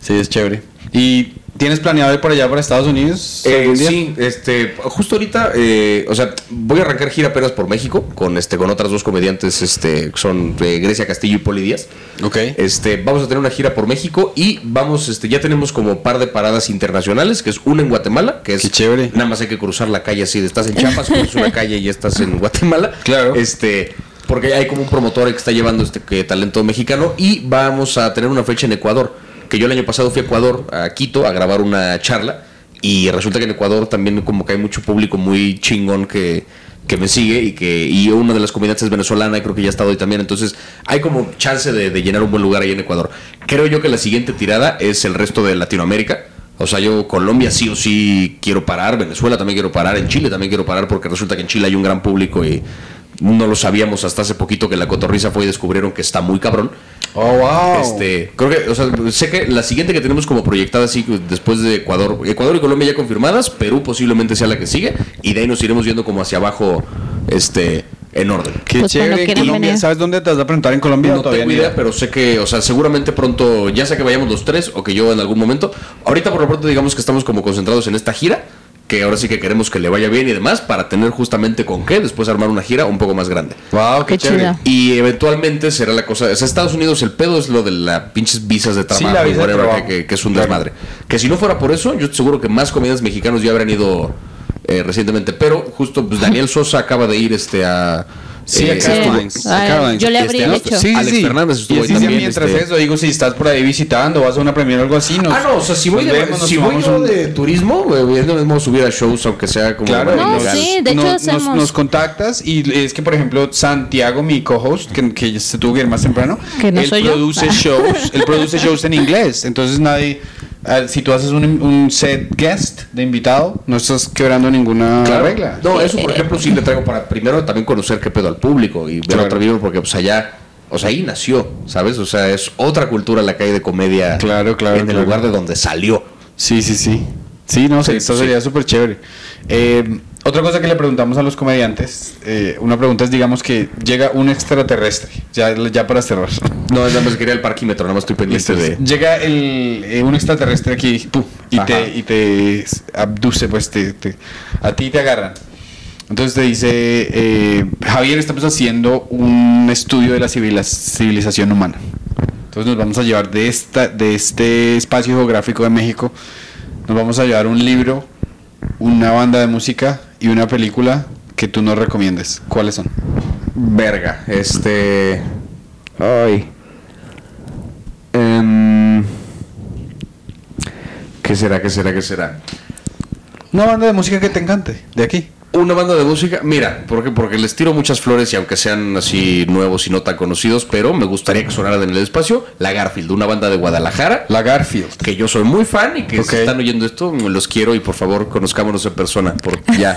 Sí, es chévere. ¿Y tienes planeado ir por allá para Estados Unidos? Eh, sí, este, justo ahorita, eh, o sea, voy a arrancar gira apenas por México con este, con otras dos comediantes, este, que son eh, Grecia Castillo y Poli Díaz. Ok. Este, vamos a tener una gira por México y vamos, este, ya tenemos como par de paradas internacionales, que es una en Guatemala, que es Qué chévere. nada más hay que cruzar la calle así, de estás en Chiapas, cruzas una calle y ya estás en Guatemala. Claro. Este, porque hay como un promotor que está llevando este que, talento mexicano y vamos a tener una fecha en Ecuador, que yo el año pasado fui a Ecuador, a Quito, a grabar una charla y resulta que en Ecuador también como que hay mucho público muy chingón que que me sigue y que y una de las comediantes es venezolana y creo que ya ha estado ahí también. Entonces hay como chance de, de llenar un buen lugar ahí en Ecuador. Creo yo que la siguiente tirada es el resto de Latinoamérica. O sea, yo Colombia sí o sí quiero parar, Venezuela también quiero parar, en Chile también quiero parar porque resulta que en Chile hay un gran público y no lo sabíamos hasta hace poquito que la cotorriza fue y descubrieron que está muy cabrón. Oh, wow. Este, creo que, o sea, sé que la siguiente que tenemos como proyectada así después de Ecuador, Ecuador y Colombia ya confirmadas, Perú posiblemente sea la que sigue y de ahí nos iremos viendo como hacia abajo, este, en orden. Qué Pues chévere. Colombia. venir. ¿Sabes dónde te vas a preguntar en Colombia? No tengo idea, pero sé que, o sea, seguramente pronto, ya sea que vayamos los tres o que yo en algún momento. Ahorita por lo pronto digamos que estamos como concentrados en esta gira, que ahora sí que queremos que le vaya bien y demás, para tener justamente con qué después armar una gira un poco más grande. Wow, qué, Qué chévere. Y eventualmente será la cosa. O sea, Estados Unidos, el pedo es lo de las pinches visas de trabajo, la y visa de whatever, trabajo. que, es un Claro. desmadre. Que si no fuera por eso, yo seguro que más comediantes mexicanos ya habrían ido eh, recientemente. Pero justo pues, Daniel Sosa acaba de ir este a. Sí, eh, a Carolines. Carolines. yo le abrí Este, hecho. Sí, Alex sí. Fernández estuvo y ahí así también, mientras este- eso, digo, si estás por ahí visitando, vas a una premiere o algo así, nos, Ah, no, o sea, si voy, de, vemos, si voy yo un- de turismo, a subir a shows, aunque sea como. Claro, No, sí, de hecho nos, hacemos- nos, nos contactas y es que, por ejemplo, Santiago, mi co-host, que, que se tuvo que ir más temprano, Que no él soy yo. produce Ah. shows, él produce shows en inglés, entonces nadie, ah, si tú haces un, un set guest de invitado, no estás quebrando ninguna Claro. regla. No, eso por ejemplo sí le traigo para primero también conocer qué pedo al público y ver Claro. otra vida porque pues allá, o sea, ahí nació, ¿sabes? O sea, es otra cultura la que hay de comedia Claro, claro, en el claro. lugar de donde salió. Sí, sí, sí. Sí, no sé, Sí, esto sí. sería súper chévere. Eh, otra cosa que le preguntamos a los comediantes, eh, una pregunta es, digamos, que llega un extraterrestre, ya, ya para cerrar. No, nada más quería el parquímetro, nada más estoy pendiente de... Llega el, eh, un extraterrestre aquí pum, y, te, y te abduce, pues te, te- a ti te agarran. Entonces te dice, eh, Javier, estamos haciendo un estudio de la civilización humana. Entonces nos vamos a llevar de, esta, de este espacio geográfico de México, nos vamos a llevar un libro, una banda de música y una película que tú nos recomiendes. ¿Cuáles son? Verga, este. Ay. Em, ¿Qué será? ¿Qué será? ¿Qué será? Una banda de música que te encante, de aquí. Una banda de música, mira, porque porque les tiro muchas flores y aunque sean así nuevos y no tan conocidos, pero me gustaría que sonaran en el espacio, La Garfield, una banda de Guadalajara, La Garfield. que yo soy muy fan y que si están oyendo esto, los quiero y por favor conozcámonos en persona, porque ya.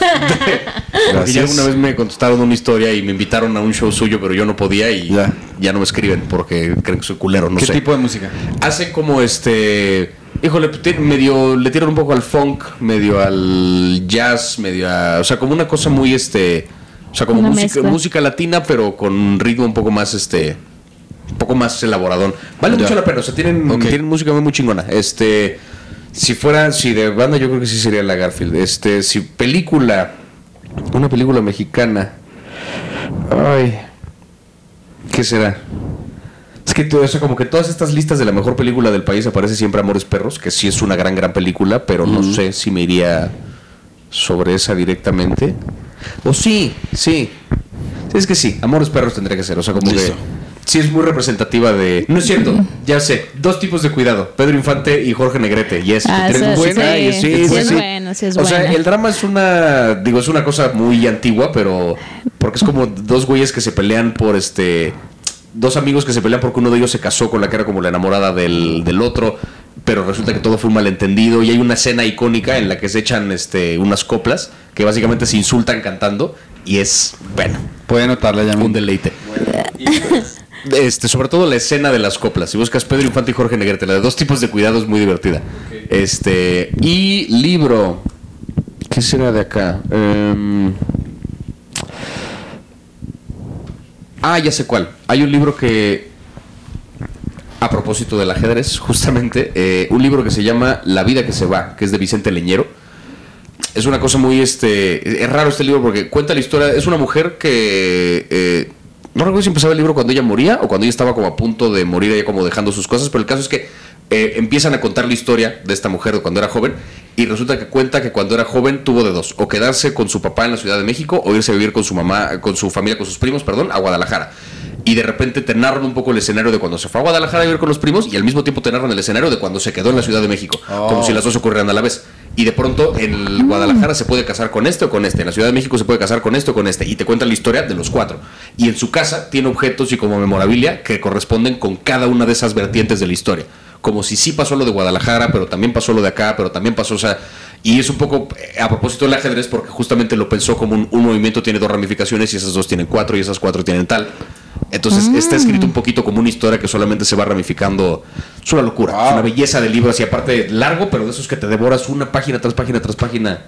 Porque ya alguna vez me contestaron una historia y me invitaron a un show suyo, pero yo no podía y Ya. ya, no me escriben porque creen que soy culero, no ¿Qué sé. tipo de música? Hace como este. Híjole, medio. Le tiran un poco al funk, medio al jazz, medio a. O sea, como una cosa muy este. O sea, como Una música, mezcla. música latina, pero con un ritmo un poco más este. Un poco más elaboradón. Vale Ya. mucho la pena. O sea, tienen, tienen música muy, muy chingona. Este. Si fuera. Si de banda, yo creo que sí sería la Garfield. Este. Si película. Una película mexicana. Ay. ¿Qué será? Es que todo eso, como que todas estas listas de la mejor película del país aparece siempre Amores Perros, que sí es una gran, gran película, pero no sé si me iría sobre esa directamente. O sí, sí. Sí, Es que sí, Amores Perros tendría que ser. O sea, como Listo. que sí es muy representativa de. No es cierto, ya sé. Dos tipos de cuidado: Pedro Infante y Jorge Negrete. Yes, Ah, que tienen sí, buena sí, y- sí es buena, sí es o sea, buena. el drama es una. Digo, es una cosa muy antigua, pero. Porque es como dos güeyes que se pelean por este. Dos amigos que se pelean porque uno de ellos se casó con la que era como la enamorada del, del otro. Pero resulta que todo fue un malentendido. Y hay una escena icónica en la que se echan este, unas coplas que básicamente se insultan cantando. Y es, bueno, Puede anotarla ya. un deleite. Este, sobre todo la escena de las coplas. Si buscas Pedro Infante y Jorge Negrete, la de dos tipos de cuidado es muy divertida. Este, y libro. ¿Qué será de acá? Em, ah, ya sé cuál. Hay un libro que. A propósito del ajedrez, justamente, eh, un libro que se llama La vida que se va, que es de Vicente Leñero es una cosa muy este es raro este libro porque cuenta la historia es una mujer que eh, no recuerdo si empezaba el libro cuando ella moría o cuando ella estaba como a punto de morir ella como dejando sus cosas pero el caso es que eh, empiezan a contar la historia de esta mujer de cuando era joven y resulta que cuenta que cuando era joven tuvo de dos o quedarse con su papá en la Ciudad de México o irse a vivir con su mamá con su familia con sus primos perdón a Guadalajara y de repente te narran un poco el escenario de cuando se fue a Guadalajara a vivir con los primos y al mismo tiempo te narran el escenario de cuando se quedó en la Ciudad de México, Oh. como si las dos ocurrieran a la vez. Y de pronto en Guadalajara se puede casar con este o con este, en la Ciudad de México se puede casar con este o con este, y te cuentan la historia de los cuatro. Y en su casa tiene objetos y como memorabilia que corresponden con cada una de esas vertientes de la historia. Como si sí pasó lo de Guadalajara, pero también pasó lo de acá, pero también pasó, o sea, y es un poco eh, a propósito del ajedrez porque justamente lo pensó como un, un movimiento tiene dos ramificaciones y esas dos tienen cuatro y esas cuatro tienen tal. Entonces está escrito un poquito como una historia que solamente se va ramificando. Es una locura, Wow. es una belleza de libro, así aparte largo, pero de esos que te devoras una página tras página tras página.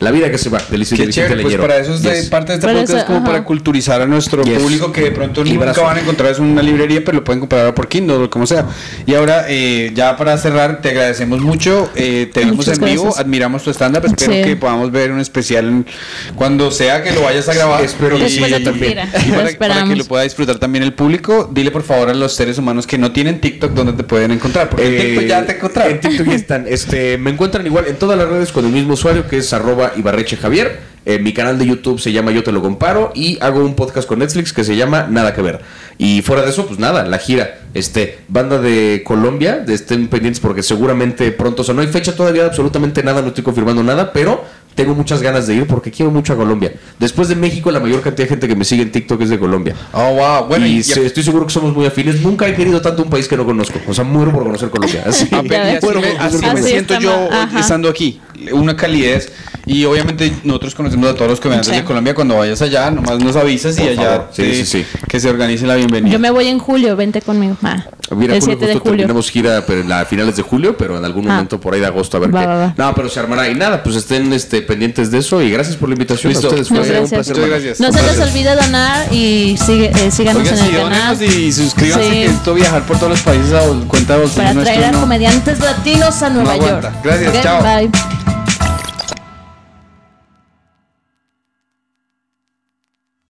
La vida que se va, del Qué chévere, pues para eso es de Yes. parte de este Para podcast eso, como ajá. para culturizar a nuestro Yes. público que de pronto Librazo. nunca van a encontrar eso en una librería, pero lo pueden comprar ahora por Kindle o como sea. Y ahora, eh, ya para cerrar, te agradecemos mucho. Eh, te vemos Muchas en vivo, gracias. admiramos tu stand-up. Espero Sí. que podamos ver un especial en- cuando sea que lo vayas a grabar. Espero que sí, de también. Y para, para que lo pueda disfrutar también el público, dile por favor a los seres humanos que no tienen TikTok dónde te pueden encontrar. Porque en Eh, TikTok ya te encontraron. En TikTok ya están. Este, me encuentran igual en todas las redes con el mismo usuario que es arroba Ibarreche Javier. Eh, mi canal de YouTube se llama Yo Te Lo Comparo y hago un podcast con Netflix que se llama Nada que Ver. Y fuera de eso, pues nada, la gira. Este, banda de Colombia, estén pendientes porque seguramente pronto, o no hay fecha todavía, absolutamente nada, no estoy confirmando nada, pero tengo muchas ganas de ir porque quiero mucho a Colombia. Después de México, la mayor cantidad de gente que me sigue en TikTok es de Colombia. Oh, wow. Bueno, y y, se- estoy seguro que somos muy afines. Nunca he querido tanto un país que no conozco. O sea, muero por conocer Colombia. Así. Ah, Ya y ves. así, me, así me Así siento yo ajá. estando aquí. Una calidez. Y obviamente nosotros conocemos a todos los comediantes Sí. de Colombia. Cuando vayas allá, nomás nos avisas y Por allá favor. Sí, te- sí, sí. que se organice la bienvenida. Yo me voy en julio, vente conmigo. Ah, Mira, el Julio, 7 de justo julio. terminamos gira pero en- a finales de julio, pero en algún Ah. momento por ahí de agosto a ver Va, qué. va, va. No, pero se armará. Y nada, pues estén este, pendientes de eso. Y gracias por la invitación Listo. a ustedes. No, Fue un placer. Muchas gracias. No se les olvide donar y sigue, eh, síganos Oigan, en el canal y suscríbanse Sí. que esto viajar por todos los países a cuenta de para nuestro traer a no- comediantes latinos a Nueva aguanta. York. Gracias, Ok, chao. Bye.